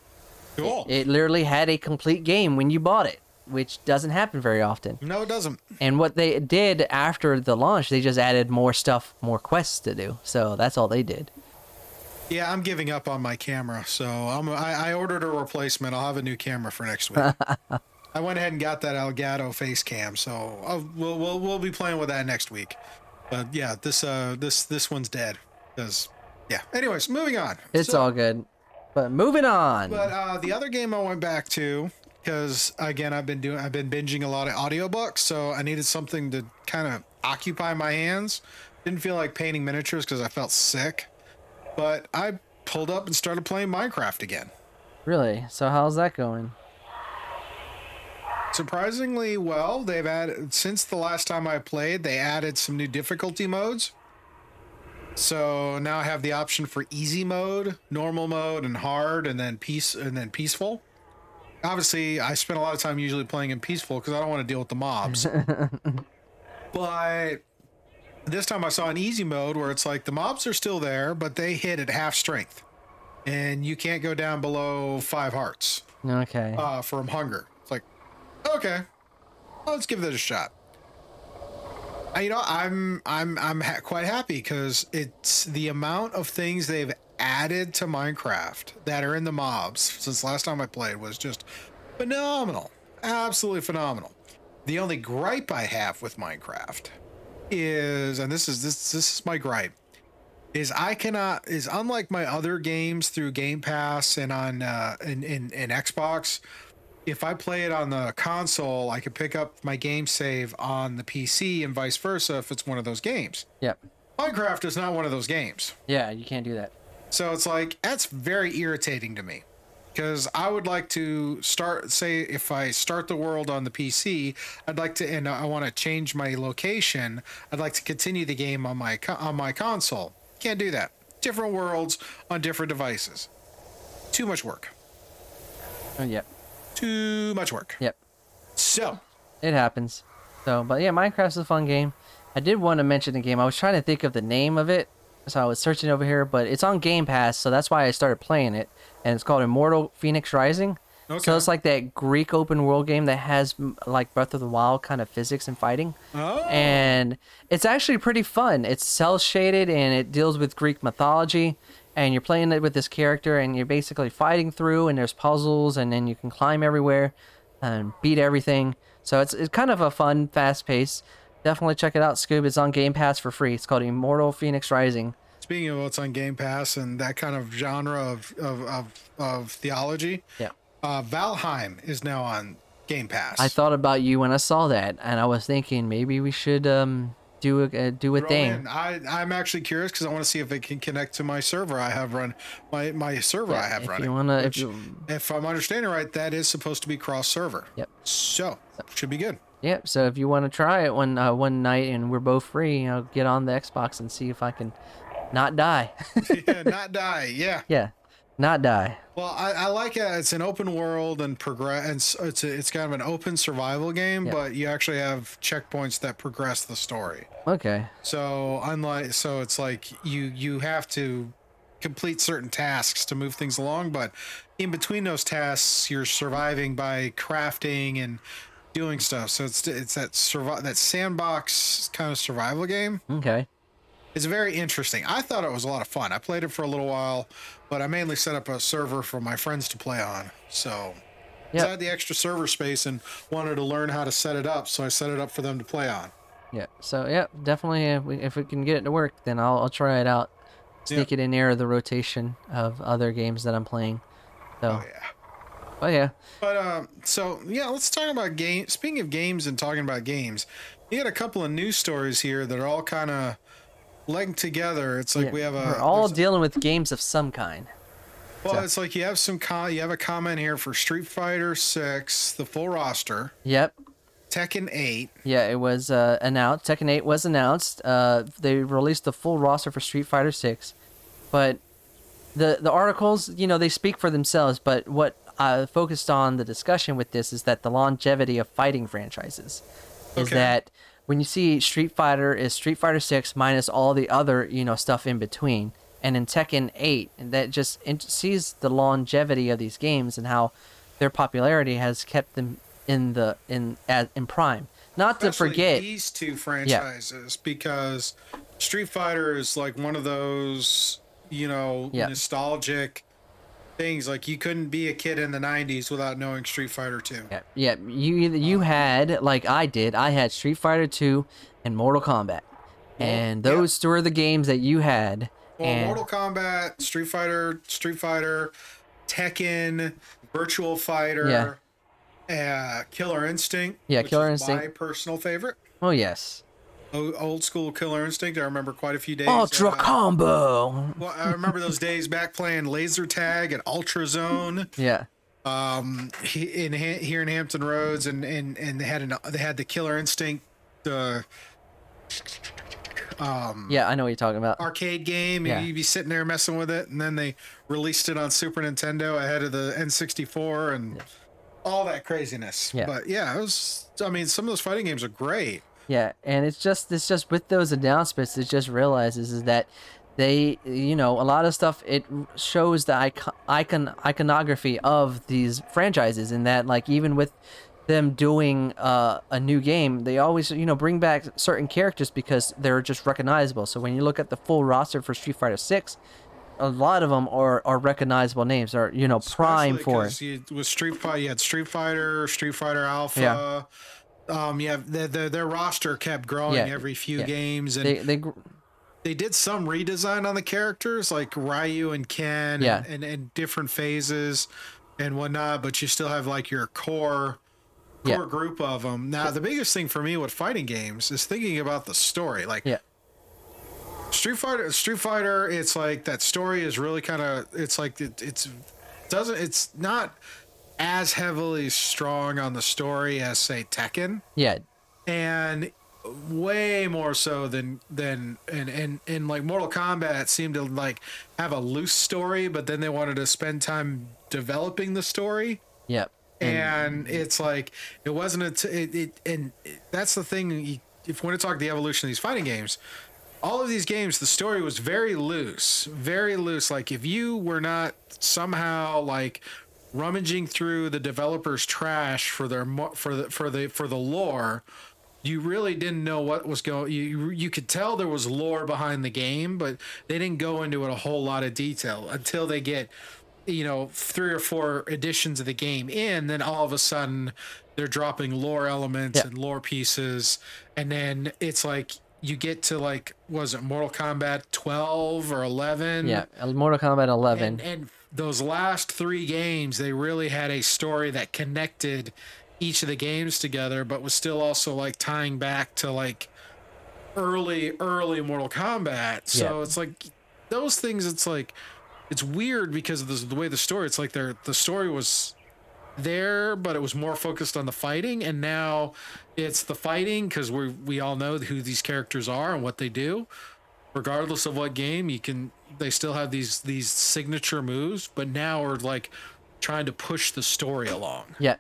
B: cool.
A: It literally had a complete game when you bought it, which doesn't happen very often.
B: no, it doesn't.
A: And what they did after the launch, they just added more stuff, more quests to do. So that's all they did.
B: Yeah, I'm giving up on my camera, so I'm, I, I ordered a replacement. I'll have a new camera for next week. I went ahead and got that Elgato face cam, so I'll, we'll, we'll we'll be playing with that next week. But yeah, this uh this this one's dead because yeah. Anyways, moving on.
A: It's
B: So-
A: all good. But moving on.
B: But uh, the other game I went back to because again I've been doing I've been binging a lot of audiobooks, so I needed something to kind of occupy my hands. Didn't feel like painting miniatures because I felt sick, but I pulled up and started playing Minecraft again.
A: really? So how's that going?
B: Surprisingly well, they've added since the last time I played, they added some new difficulty modes. So now I have the option for easy mode, normal mode, and hard, and then peace, and then peaceful. Obviously, I spend a lot of time usually playing in peaceful because I don't want to deal with the mobs. but this time I saw an easy mode where it's like the mobs are still there, but they hit at half strength, and you can't go down below five hearts
A: Okay.
B: uh, from hunger. Okay, let's give it a shot. Uh, You know, I'm I'm I'm ha- quite happy because it's the amount of things they've added to Minecraft that are in the mobs since last time I played was just phenomenal, absolutely phenomenal. The only gripe I have with Minecraft is, and this is this this is my gripe, is I cannot is unlike my other games through Game Pass and on uh, in, in in Xbox. If I play it on the console, I can pick up my game save on the PC and vice versa if it's one of those games.
A: Yep.
B: Minecraft is not one of those games.
A: Yeah, you can't do that.
B: So it's like that's very irritating to me because I would like to start say if I start the world on the PC, I'd like to and I want to change my location. I'd like to continue the game on my on my console. Can't do that. Different worlds on different devices. Too much work.
A: Oh, yep.
B: Too much work.
A: Yep.
B: So,
A: It happens. So, but yeah, Minecraft's a fun game. I did want to mention the game. I was trying to think of the name of it, so I was searching over here, but it's on Game Pass, so that's why I started playing it. And it's called Immortal Fenyx Rising.
B: Okay.
A: So it's like that Greek open world game that has like Breath of the Wild kind of physics and fighting.
B: oh,
A: and it's actually pretty fun. It's cell shaded and it deals with Greek mythology. And you're playing it with this character, and you're basically fighting through, and there's puzzles, and then you can climb everywhere and beat everything. So it's it's kind of a fun, fast pace. Definitely check it out, Scoob. It's on Game Pass for free. It's called Immortal Fenyx Rising.
B: speaking of what's on Game Pass and that kind of genre of of of, of theology,
A: Yeah.
B: uh, Valheim is now on Game Pass.
A: I thought about you when I saw that, and I was thinking maybe we should um do a uh, do a thing.
B: in. I I'm actually curious because I want to see if it can connect to my server I have run my my server I
A: Yeah,
B: have
A: if
B: running.
A: you wanna- if you-
B: if I'm understanding right, that is supposed to be cross server.
A: Yep.
B: So should be good.
A: Yep. So if you want to try it one uh, one night and we're both free, you know, get on the Xbox and see if I can not die.
B: yeah, not die. Yeah.
A: yeah, not die.
B: Well, I, I like it. It's an open world and progress. And it's a, it's kind of an open survival game,
A: Yeah.
B: but you actually have checkpoints that progress the story.
A: Okay.
B: So unlike so it's like you you have to complete certain tasks to move things along, but in between those tasks you're surviving by crafting and doing stuff. So it's it's that survive that sandbox kind of survival game.
A: Okay.
B: It's very interesting. I thought it was a lot of fun. I played it for a little while, but I mainly set up a server for my friends to play on. So
A: Yep.
B: I had the extra server space and wanted to learn how to set it up, so I set it up for them to play on.
A: Yeah. So yeah, definitely. If we, if we can get it to work, then I'll I'll try it out. Sneak it in there the rotation of other games that I'm playing. So
B: Oh yeah.
A: Oh yeah.
B: But um, so yeah, let's talk about game. Speaking of games and talking about games, you got a couple of news stories here that are all kind of linked together. It's like
A: Yeah,
B: we have a
A: We're all
B: there's a-
A: dealing with games of some kind.
B: well,
A: so-
B: it's like you have some con. You have a comment here for Street Fighter Six, the full roster,
A: Yep.
B: Tekken Eight.
A: Yeah, it was uh, announced. Tekken 8 was announced. Uh, they released the full roster for Street Fighter 6, but the the articles, you know, they speak for themselves. But what I focused on the discussion with this is that the longevity of fighting franchises is
B: Okay.
A: that when you see Street Fighter is Street Fighter 6 minus all the other you know stuff in between, and in Tekken 8, that just sees the longevity of these games and how their popularity has kept them in the in in prime. Not to forget,
B: these two franchises because Street Fighter is like one of those you know
A: Yeah.
B: nostalgic things. Like you couldn't be a kid in the '90s without knowing Street Fighter Two.
A: yeah, yeah, you either you had like I did. I had Street Fighter 2 and Mortal Kombat, and
B: yeah.
A: those were the games that you had.
B: Well,
A: and
B: Mortal Kombat, Street Fighter, Street Fighter, Tekken, Virtual Fighter, uh, Killer Instinct.
A: Yeah, Killer
B: is My personal favorite.
A: oh yes,
B: Old school Killer Instinct. I remember quite a few days.
A: Ultra
B: uh,
A: Combo.
B: Well, I remember those days back playing laser tag and Ultra Zone.
A: Yeah,
B: Um, in here in Hampton Roads, and and and they had an they had the Killer Instinct, uh,
A: yeah, I know what you're talking about.
B: arcade game.
A: Yeah.
B: and You'd be sitting there messing with it, and then they released it on Super Nintendo ahead of the N64 and all that craziness.
A: Yeah.
B: But yeah, it was. I mean, some of those fighting games are great.
A: Yeah, and it's just it's just with those announcements, it just realizes is that they you know a lot of stuff it shows the icon, icon iconography of these franchises in that like even with them doing uh, a new game they always you know bring back certain characters because they're just recognizable so when you look at the full roster for street fighter 6 a lot of them are, are recognizable names are you know prime
B: Especially
A: for
B: 'cause You, with Street Fighter, you had Street Fighter, Street Fighter Alpha. Um, yeah, the, the, their roster kept growing
A: Yeah,
B: every few
A: yeah.
B: games, and
A: they
B: they,
A: they
B: did some redesign on the characters, like Ryu and Ken,
A: Yeah.
B: and, and, and different phases and whatnot. But you still have like your core
A: Yeah.
B: core group of them. Now, the biggest thing for me with fighting games is thinking about the story. Like
A: yeah
B: Street Fighter, Street Fighter, it's like that story is really kind of. It's like it, it's doesn't. It's not as heavily strong on the story as say Tekken,
A: yeah.
B: And way more so than than and and and like Mortal Kombat seemed to like have a loose story, but then they wanted to spend time developing the story.
A: Yep.
B: and it's like it wasn't a t- it, it and that's the thing you, if want to talk the evolution of these fighting games all of these games the story was very loose very loose. Like if you were not somehow like rummaging through the developers trash for their for the for the for the lore you really didn't know what was going you you could tell there was lore behind the game but they didn't go into it a whole lot of detail until they get you know three or four editions of the game in then all of a sudden they're dropping lore elements
A: Yeah.
B: and lore pieces and then it's like you get to like was it mortal kombat 12 or 11
A: yeah mortal kombat 11
B: and, and those last three games they really had a story that connected each of the games together but was still also like tying back to like early early mortal kombat so
A: Yeah.
B: it's like those things it's like it's weird because of the, the way the story it's like they're the story was there but it was more focused on the fighting and now it's the fighting because we we all know who these characters are and what they do regardless of what game you can they still have these these signature moves but now we're like trying to push the story along
A: Yeah.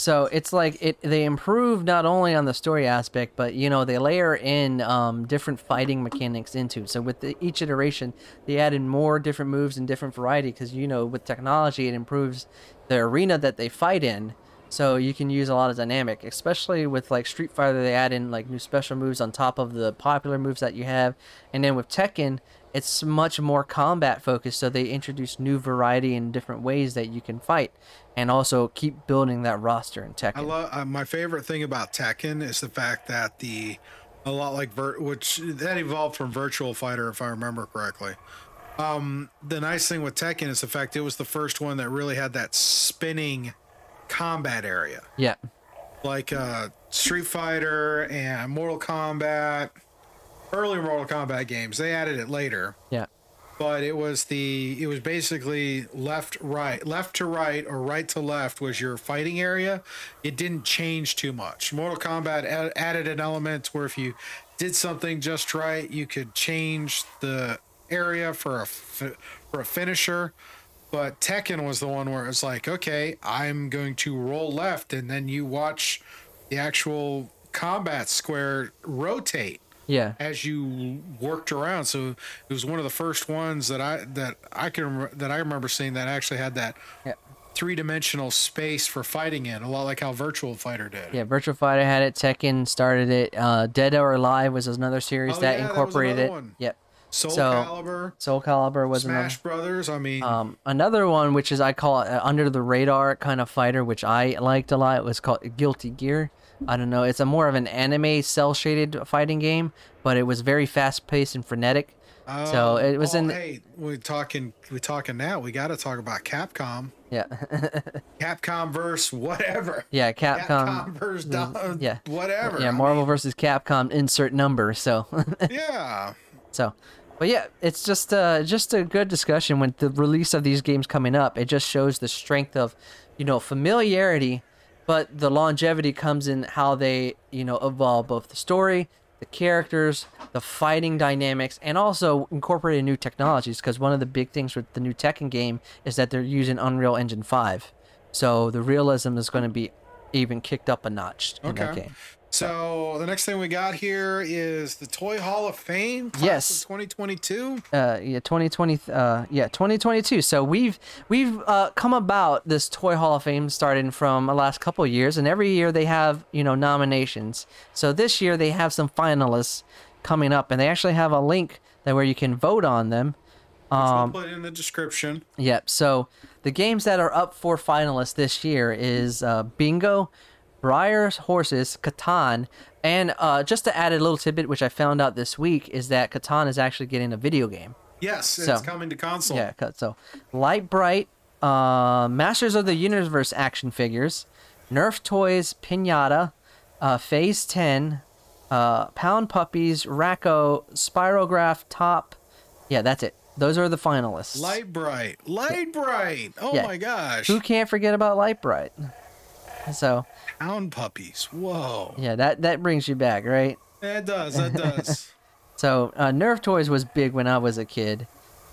A: So it's like it they improve not only on the story aspect, but you know they layer in um, different fighting mechanics into. So with the, each iteration, they added more different moves and different variety because you know with technology it improves the arena that they fight in. So you can use a lot of dynamic, especially with like Street Fighter. They add in like new special moves on top of the popular moves that you have, and then with Tekken, it's much more combat focused. So they introduce new variety and different ways that you can fight, and also keep building that roster in Tekken.
B: I love uh, my favorite thing about Tekken is the fact that the a lot like Vir- which that evolved from Virtual Fighter if I remember correctly. the nice thing with Tekken is the fact it was the first one that really had that spinning combat area.
A: Yeah.
B: Like uh, Street Fighter and Mortal Kombat, early Mortal Kombat games, they added it later.
A: Yeah.
B: But it was the it was basically left right left to right or right to left was your fighting area. It didn't change too much. Mortal Kombat a- added an element where if you did something just right, you could change the area for a for a finisher. But Tekken was the one where it's like, okay, I'm going to roll left, and then you watch the actual combat square rotate
A: Yeah.
B: as you worked around. So it was one of the first ones that I that I can that I remember seeing that actually had that
A: Yeah.
B: three dimensional space for fighting in, a lot like how Virtual Fighter did.
A: Yeah, Virtual Fighter had it. Tekken started it. Uh, Dead or Alive was another series
B: Oh,
A: that
B: yeah, that
A: incorporated
B: another
A: it.
B: one.
A: Yep.
B: Soul
A: So-
B: Calibur,
A: Soul Calibur was
B: Smash
A: another.
B: Brothers. I mean,
A: Um, another one, which is I call it uh, under the radar kind of fighter, which I liked a lot, It was called Guilty Gear. I don't know. It's a more of an anime cell shaded fighting game, but it was very fast paced and frenetic. so
B: oh,
A: it was
B: oh,
A: in.
B: Hey, we're talking We're talking now. We got to talk about Capcom.
A: Yeah.
B: Capcom verse whatever.
A: yeah.
B: Capcom
A: Capcom.
B: verse
A: mm, yeah.
B: whatever.
A: Yeah.
B: I
A: Marvel versus Capcom. Insert number. So.
B: yeah.
A: So, but yeah, it's just uh just a good discussion when the release of these games coming up. It just shows the strength of, you know, familiarity, but the longevity comes in how they you know evolve both the story, the characters, the fighting dynamics, and also incorporating new technologies. Because one of the big things with the new Tekken game is that they're using Unreal Engine five, so the realism is going to be even kicked up a notch in that game.
B: So the next thing we got here is the Toy Hall of Fame.
A: Yes.
B: of 2022.
A: uh yeah 2020 uh yeah 2022 so we've we've uh come about this toy hall of fame starting from the last couple of years and every year they have you know nominations so this year they have some finalists coming up and they actually have a link that where you can vote on them
B: Um, we'll put in the description.
A: Yep. So the games that are up for finalists this year is uh, Bingo, Breyer's Horses, Catan, and uh, just to add a little tidbit, which I found out this week, is that Catan is actually getting a video game.
B: Yes,
A: So-
B: it's coming to console.
A: Yeah. So Lite-Brite, uh, Masters of the Universe action figures, Nerf Toys, Pinata, uh, Phase 10, uh, Pound Puppies, Rack-O, Spirograph, Top. Yeah, that's it. Those are the finalists.
B: Light Bright. Lite-Brite. Oh
A: Yeah.
B: my gosh.
A: Who can't forget about Lite-Brite? So
B: Hound puppies. Whoa.
A: yeah, that that brings you back, right?
B: That does. That does.
A: So uh, Nerf toys was big when I was a kid.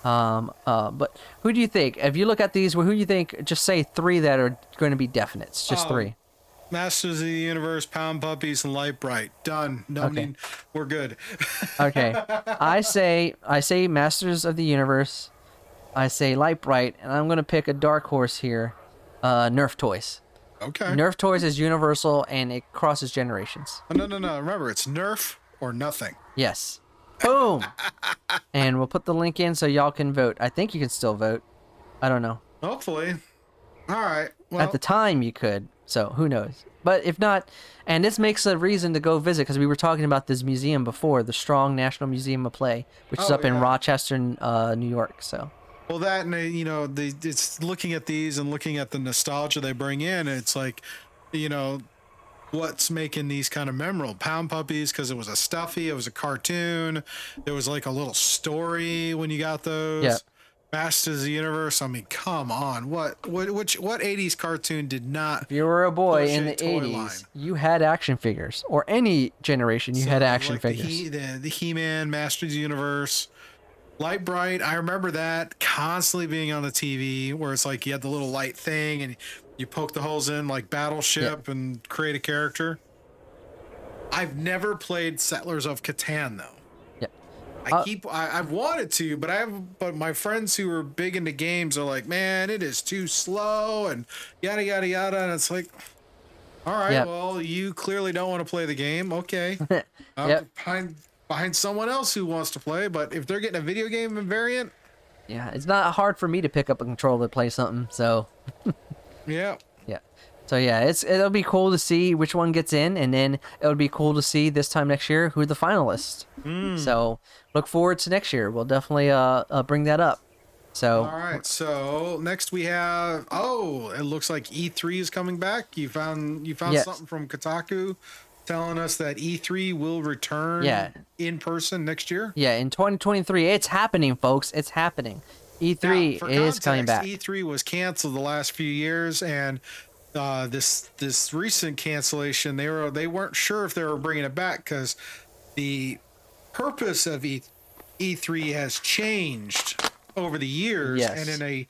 A: Um, uh, but who do you think? If you look at these, who do you think? Just say three that are going to be definites. Just
B: Oh.
A: three.
B: Masters of the Universe, Pound Puppies, and Lite-Brite. Done. No
A: Okay.
B: need. We're good.
A: Okay. I say I say Masters of the Universe. I say Lite-Brite, and I'm going to pick a dark horse here. Uh, Nerf toys.
B: Okay.
A: Nerf toys is universal and it crosses generations.
B: Oh, no, no, no. Remember, it's Nerf or nothing.
A: Yes. Boom. and we'll put the link in so y'all can vote. I think you can still vote. I don't know.
B: Hopefully. All right. Well,
A: At the time, you could. So who knows? But if not, and this makes a reason to go visit because we were talking about this museum before, the Strong National Museum of Play, which is
B: Oh,
A: up in. Rochester, uh, New York. So
B: Well, that and uh, you know, the it's looking at these and looking at the nostalgia they bring in. It's like, you know, what's making these kind of memorable? Pound puppies because it was a stuffy, it was a cartoon. There was like a little story when you got those.
A: Yeah.
B: Masters of the Universe. I mean, come on. What what which what '80s cartoon did not?
A: if you were a boy in the '80s,
B: line.
A: you had action figures, or any generation, you had action
B: like
A: figures.
B: The, he, the, the He-Man, Masters of the Universe, Lite-Brite. I remember that constantly being on the TV, where it's like you had the little light thing and you poke the holes in, like Battleship, and create a character. I've never played Settlers of Catan though.
A: Yeah.
B: I
A: Uh,
B: keep I, I've wanted to, but I have but my friends who are big into games are like, man, it is too slow and yada yada yada, and it's like, all right, well, you clearly don't want to play the game. Okay, I'll
A: Yep.
B: find find someone else who wants to play. But if they're getting a video game variant,
A: Yeah, it's not hard for me to pick up a controller to play something. So
B: yeah,
A: yeah. So yeah, it's it'll be cool to see which one gets in, and then it would be cool to see this time next year who the finalists.
B: Hmm.
A: So look forward to next year. We'll definitely uh, uh bring that up. So
B: All right. So next we have. Oh, it looks like E3 is coming back. You found you found
A: Yes.
B: something from Kotaku telling us that E3 will return
A: Yeah.
B: in person next year.
A: yeah, in 2023, it's happening, folks. It's happening. E3
B: Now,
A: is coming back.
B: E3 was canceled the last few years, and uh, this this recent cancellation, they were they weren't sure if they were bringing it back because the purpose of E E3 has changed over the years,
A: Yes.
B: and in a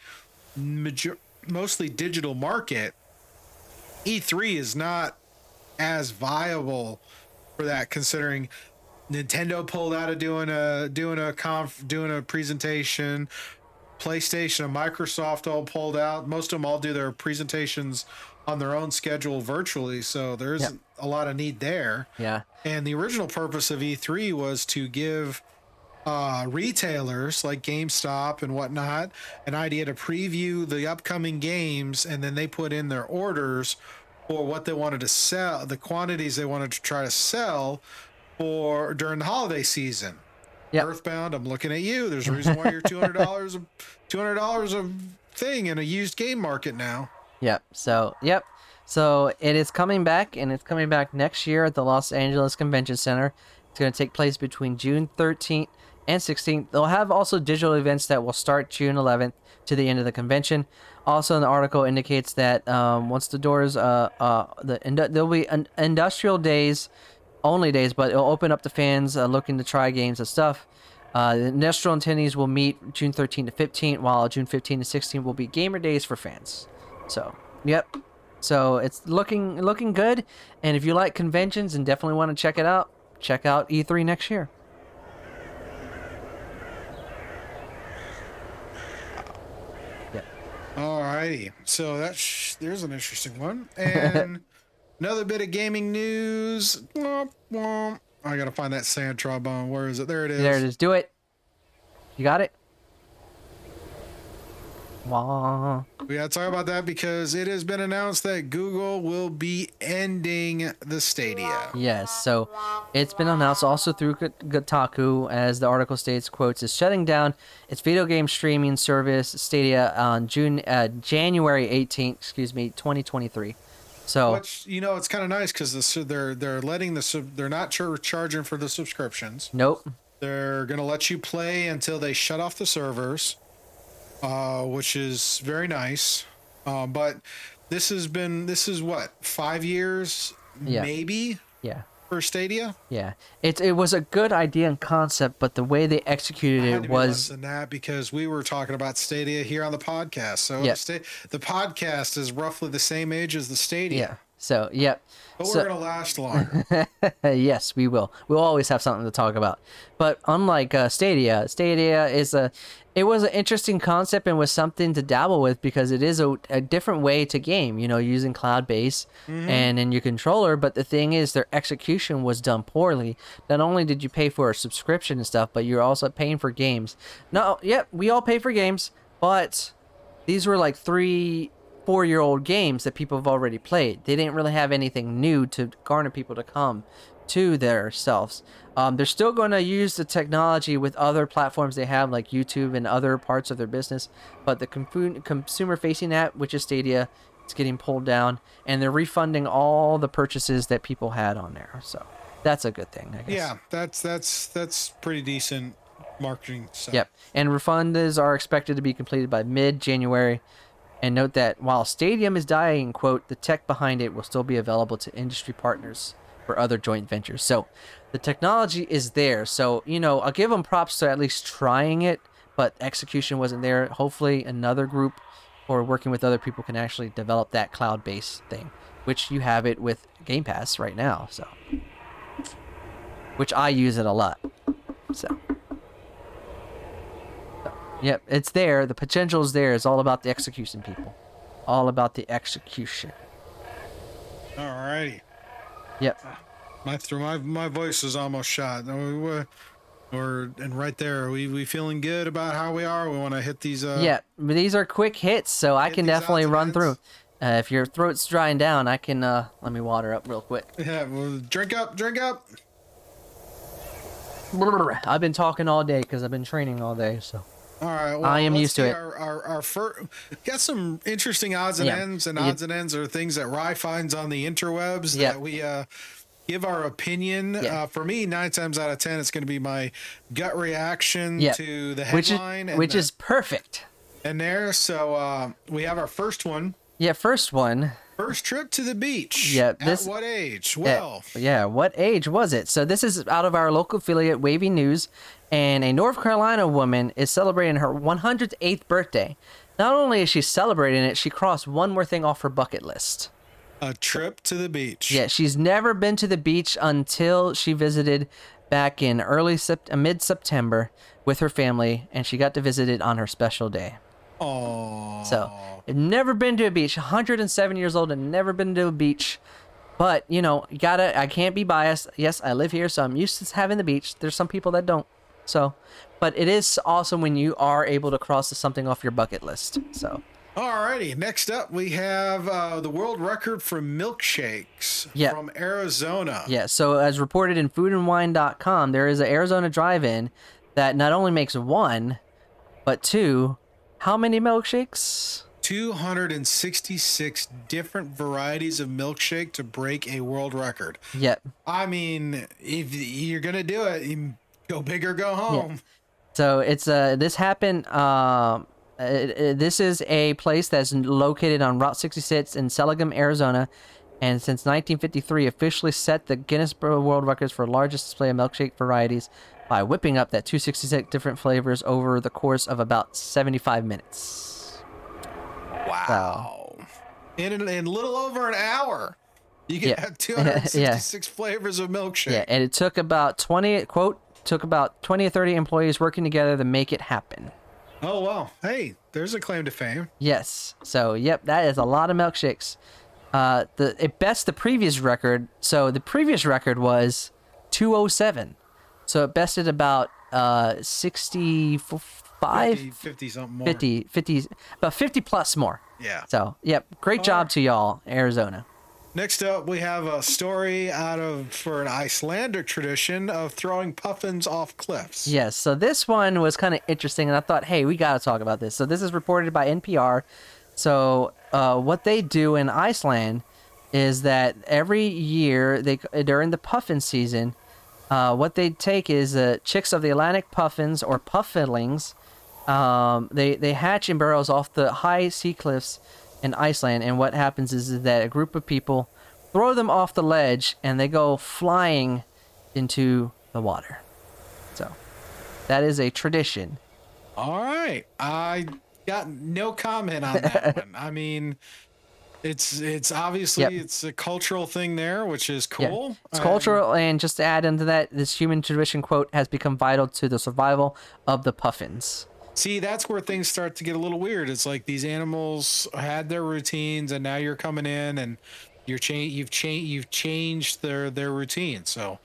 B: major, mostly digital market, E3 is not as viable for that considering Nintendo pulled out of doing a doing a conf doing a presentation. PlayStation and Microsoft all pulled out. Most of them all do their presentations on their own schedule virtually, so there isn't
A: Yep.
B: a lot of need there.
A: yeah.
B: And the original purpose of E3 was to give uh, retailers like GameStop and whatnot an idea to preview the upcoming games, and then they put in their orders for what they wanted to sell, the quantities they wanted to try to sell for during the holiday season.
A: Yep.
B: Earthbound, I'm looking at you. There's a reason why you're two hundred dollars, two hundred dollars a thing in a used game market now.
A: Yep. So, yep. So it is coming back, and it's coming back next year at the Los Angeles Convention Center. It's going to take place between June 13th and 16th. They'll have also digital events that will start June 11th to the end of the convention. Also, the article indicates that um, once the doors, uh, uh, the there'll be an industrial days, only days, but it'll open up to fans uh, looking to try games and stuff. Uh, the industrial attendees will meet June 13 to 15, while June 15 to 16 will be gamer days for fans. So, yep. So it's looking looking good, and if you like conventions and definitely want to check it out, check out E3 next year.
B: Alrighty, so that's there's an interesting one, and another bit of gaming news. Womp, womp. I gotta find that sand trombone. Where is it? There it is.
A: There it is. Do it. You got it. Wah.
B: We gotta talk about that because it has been announced that Google will be ending the Stadia.
A: Yes. So it's been announced also through Kotaku, as the article states, quotes, is shutting down its video game streaming service Stadia on June, uh, January 18th, excuse me, 2023. So
B: Which you know, it's kind of nice because the, they're they're letting the they're not char- charging for the subscriptions.
A: nope.
B: They're gonna let you play until they shut off the servers, uh, which is very nice. Uh, but this has been this is what five years,
A: Yeah.
B: maybe
A: Yeah.
B: for Stadia.
A: Yeah. It it was a good idea and concept, but the way they executed
B: It had
A: it
B: to be less
A: was
B: than that because we were talking about Stadia here on the podcast. So
A: Yeah.
B: sta- the podcast is roughly the same age as the Stadia.
A: yeah. So yep.
B: But
A: So-
B: we're gonna last longer.
A: yes, we will. We'll always have something to talk about. But unlike uh, Stadia, Stadia is a it was an interesting concept and was something to dabble with because it is a, a different way to game. You know, using cloud base mm-hmm. and in your controller. But the thing is, their execution was done poorly. Not only did you pay for a subscription and stuff, but you're also paying for games. No, yep, we all pay for games, but these were like three four year old games that people have already played they didn't really have anything new to garner people to come to their selves um, they're still going to use the technology with other platforms they have like youtube and other parts of their business but the consumer facing app which is stadia it's getting pulled down and they're refunding all the purchases that people had on there so that's a good thing I guess.
B: yeah, that's that's that's pretty decent marketing stuff.
A: Yep. And refunds are expected to be completed by mid January. And note that while Stadia is dying, quote, the tech behind it will still be available to industry partners for other joint ventures. So the technology is there. So, you know, I'll give them props to at least trying it, but execution wasn't there. Hopefully, another group or working with other people can actually develop that cloud based thing, which you have it with Game Pass right now. So, which I use it a lot. So. Yep, it's there. The potential is there. It's all about the execution, people. All about the execution.
B: Alrighty.
A: Yep.
B: My through my my voice is almost shot. We- Or and right there, we we feeling good about how we are. We want to hit these. Uh,
A: yeah, but these are quick hits, so I can definitely run through. Uh, if your throat's drying down, I can uh, let me water up real quick.
B: Yeah, well, drink up, drink up.
A: I've been talking all day because I've been training all day. So
B: All right. Well,
A: I am used to it.
B: Our, our, our fir- got some interesting odds and
A: Yeah.
B: ends, and odds and ends are things that Rye finds on the interwebs
A: Yeah.
B: that we uh, give our opinion.
A: Yeah.
B: Uh, for me, nine times out of ten, it's going to be my gut reaction
A: Yeah.
B: to the
A: which is
B: headline, and
A: which
B: the-
A: is perfect.
B: and there. So uh, we have our first one.
A: Yeah, first one.
B: First trip to the beach.
A: Yeah, this-
B: At what age? Well,
A: yeah, what age was it? So this is out of our local affiliate, WAVY News, and a North Carolina woman is celebrating her 108th birthday. Not only is she celebrating it, she crossed one more thing off her bucket list.
B: a trip to the beach.
A: Yeah, she's never been to the beach until she visited back in early sept- uh, mid September with her family, and she got to visit it on her special day.
B: Oh.
A: So, I've never been to a beach. 107 years old and never been to a beach. But you know, you gotta. I can't be biased. Yes, I live here, so I'm used to having the beach. There's some people that don't. So, but it is awesome when you are able to cross something off your bucket list. So,
B: Alrighty, next up we have uh, the world record for milkshakes
A: Yeah.
B: from Arizona.
A: yeah. So as reported in FoodAndWine.com, there is an Arizona drive-in that not only makes one, but two. How many milkshakes?
B: 266 different varieties of milkshake to break a world record.
A: Yep.
B: I mean, if you're gonna do it, go big or go home.
A: So it's uh this happened um uh, uh, this is a place that's located on Route 66 in Seligman, Arizona, and since 1953 officially set the Guinness World Records for largest display of milkshake varieties by whipping up that 266 different flavors over the course of about 75 minutes.
B: Wow. In, in, in little over an hour, you can
A: Yeah.
B: have 266 flavors of milkshake.
A: Yeah, and it took about 20 quote took about 20 or 30 employees working together to make it happen.
B: Oh well. Hey, there's a claim to fame.
A: Yes. So, yep, that is a lot of milkshakes. Uh, the it best the previous record. So the previous record was 207. So it bested about uh 65
B: 50, 50 something more.
A: 50 50 about 50 plus more.
B: Yeah.
A: So, yep, great job to y'all, Arizona.
B: Next up, we have a story out of for an Icelandic tradition of throwing puffins off cliffs.
A: Yes, so this one was kind of interesting, and I thought, hey, we got to talk about this. So this is reported by NPR. So uh, what they do in Iceland is that every year they during the puffin season, uh, what they take is uh, chicks of the Atlantic puffins or puffins. Um, they they hatch in burrows off the high sea cliffs in Iceland, and what happens is that a group of people throw them off the ledge, and they go flying into the water. So that is a tradition.
B: All right, I got no comment on that one. I mean, it's it's obviously
A: Yep.
B: it's a cultural thing there, which is
A: Yeah.
B: cool.
A: It's
B: Um,
A: cultural, and just to add into that, this human tradition quote has become vital to the survival of the puffins.
B: See, that's where things start to get a little weird. It's like these animals had their routines, and now you're coming in and you're change you've changed you've changed their their routine. So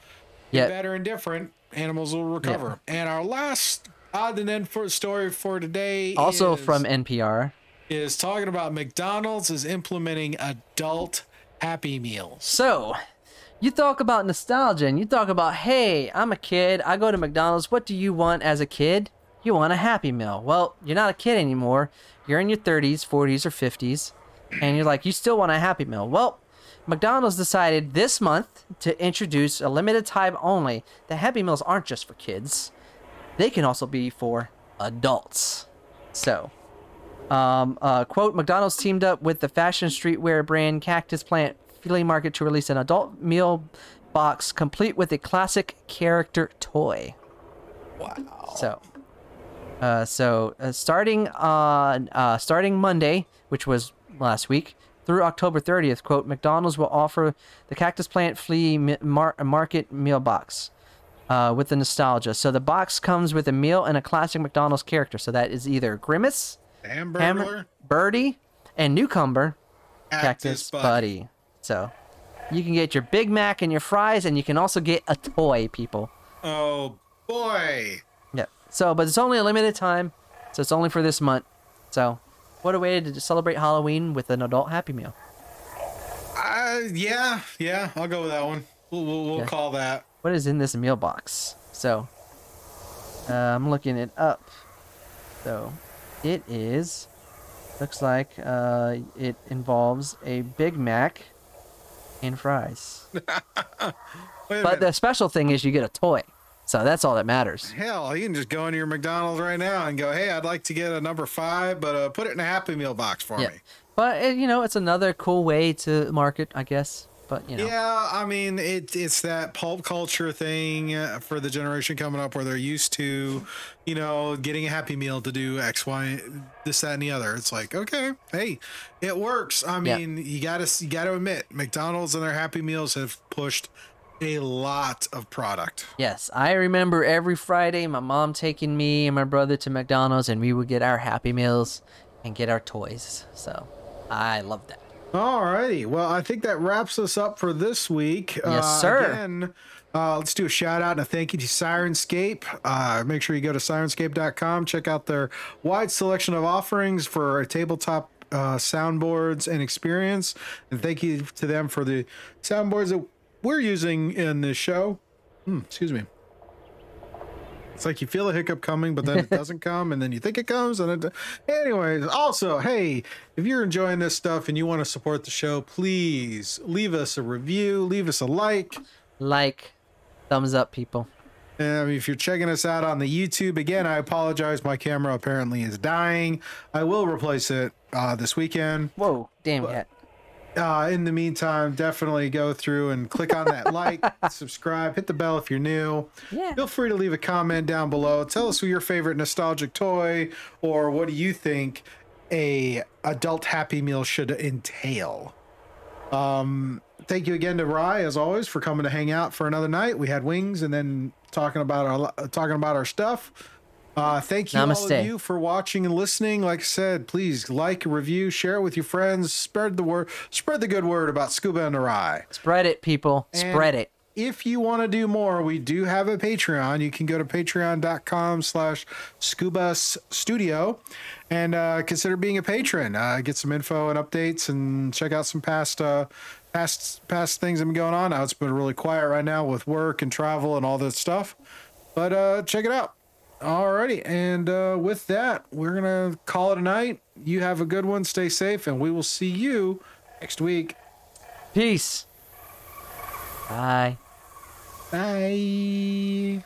A: Yeah.
B: better and different, animals will recover. And our last odd and end for story for today
A: Also
B: is,
A: from NPR.
B: is talking about McDonald's is implementing adult Happy Meals.
A: So, you talk about nostalgia, and you talk about, hey, I'm a kid. I go to McDonald's. What do you want as a kid? You want a Happy Meal. Well, you're not a kid anymore. You're in your 30s, 40s, or 50s, and you're like, you still want a Happy Meal. Well, McDonald's decided this month to introduce a limited time only. The Happy Meals aren't just for kids, they can also be for adults. So, um, uh, quote, McDonald's teamed up with the fashion streetwear brand Cactus Plant Flea Market to release an adult meal box complete with a classic character toy.
B: Wow.
A: So, uh, so uh, starting on uh, starting Monday, which was last week, through October 30th, quote, McDonald's will offer the Cactus Plant Flea Mi- Mar- Market meal box uh, with the nostalgia. So the box comes with a meal and a classic McDonald's character. So that is either Grimace,
B: Hamburger,
A: Hammer, Birdie, and Newcomer
B: Cactus,
A: Cactus
B: Buddy.
A: Buddy. So you can get your Big Mac and your fries, and you can also get a toy, people.
B: Oh boy.
A: Yeah. So, but it's only a limited time, so it's only for this month. So, what a way to celebrate Halloween with an adult Happy Meal.
B: Uh, yeah, yeah, I'll go with that one. We'll, we'll, we'll
A: Okay.
B: call that.
A: What is in this meal box? So, uh, I'm looking it up. So, it is. Looks like uh, it involves a Big Mac and fries. But
B: minute.
A: the special thing is you get a toy. So that's all that matters.
B: Hell, you can just go into your McDonald's right now and go, "Hey, I'd like to get a number five, but uh, put it in a Happy Meal box for
A: Yeah.
B: me."
A: But you know, it's another cool way to market, I guess. But you know,
B: Yeah, I mean, it, it's that pulp culture thing uh, for the generation coming up where they're used to, you know, getting a Happy Meal to do X, Y, this, that, and the other. It's like, okay, hey, it works. I
A: Yeah.
B: mean, you gotta you gotta admit, McDonald's and their Happy Meals have pushed a lot of product.
A: yes, I remember every Friday my mom taking me and my brother to McDonald's, and we would get our Happy Meals and get our toys. So I love that.
B: Alrighty. Well, I think that wraps us up for this week.
A: Yes,
B: Uh,
A: sir.
B: Again, uh, let's do a shout out and a thank you to Syrinscape. Uh, make sure you go to syrinscape.com, check out their wide selection of offerings for tabletop uh, soundboards and experience. And thank you to them for the soundboards that we're using in this show. Hmm, excuse me. It's like you feel a hiccup coming, but then it doesn't come, and then you think it comes, and it. Anyways, also, hey, if you're enjoying this stuff and you want to support the show, please leave us a review, leave us a like.
A: Like, thumbs up, people.
B: And if you're checking us out on the YouTube, again, I apologize. My camera apparently is dying. I will replace it uh, this weekend.
A: Whoa, damn cat.
B: Uh, in the meantime, definitely go through and click on that like, subscribe, hit the bell if you're new.
A: Yeah.
B: Feel free to leave a comment down below. Tell us who your favorite nostalgic toy or what do you think a adult happy meal should entail. Um, thank you again to Rye as always for coming to hang out for another night. We had wings and then talking about our talking about our stuff. Uh, thank you all of you for watching and listening. Like I said, please like, review, share it with your friends, spread the word, spread the good word about Scuba and the Rye.
A: Spread it, people.
B: And
A: Spread it.
B: If you want to do more, we do have a Patreon. You can go to patreon.com slash scuba studio and uh, consider being a patron. Uh, get some info and updates and check out some past uh, past past things that have been going on. Now it's been really quiet right now with work and travel and all that stuff. But uh, check it out. Alrighty, and uh, with that, we're gonna call it a night. You have a good one. Stay safe, and we will see you next week.
A: Peace. Bye.
B: Bye.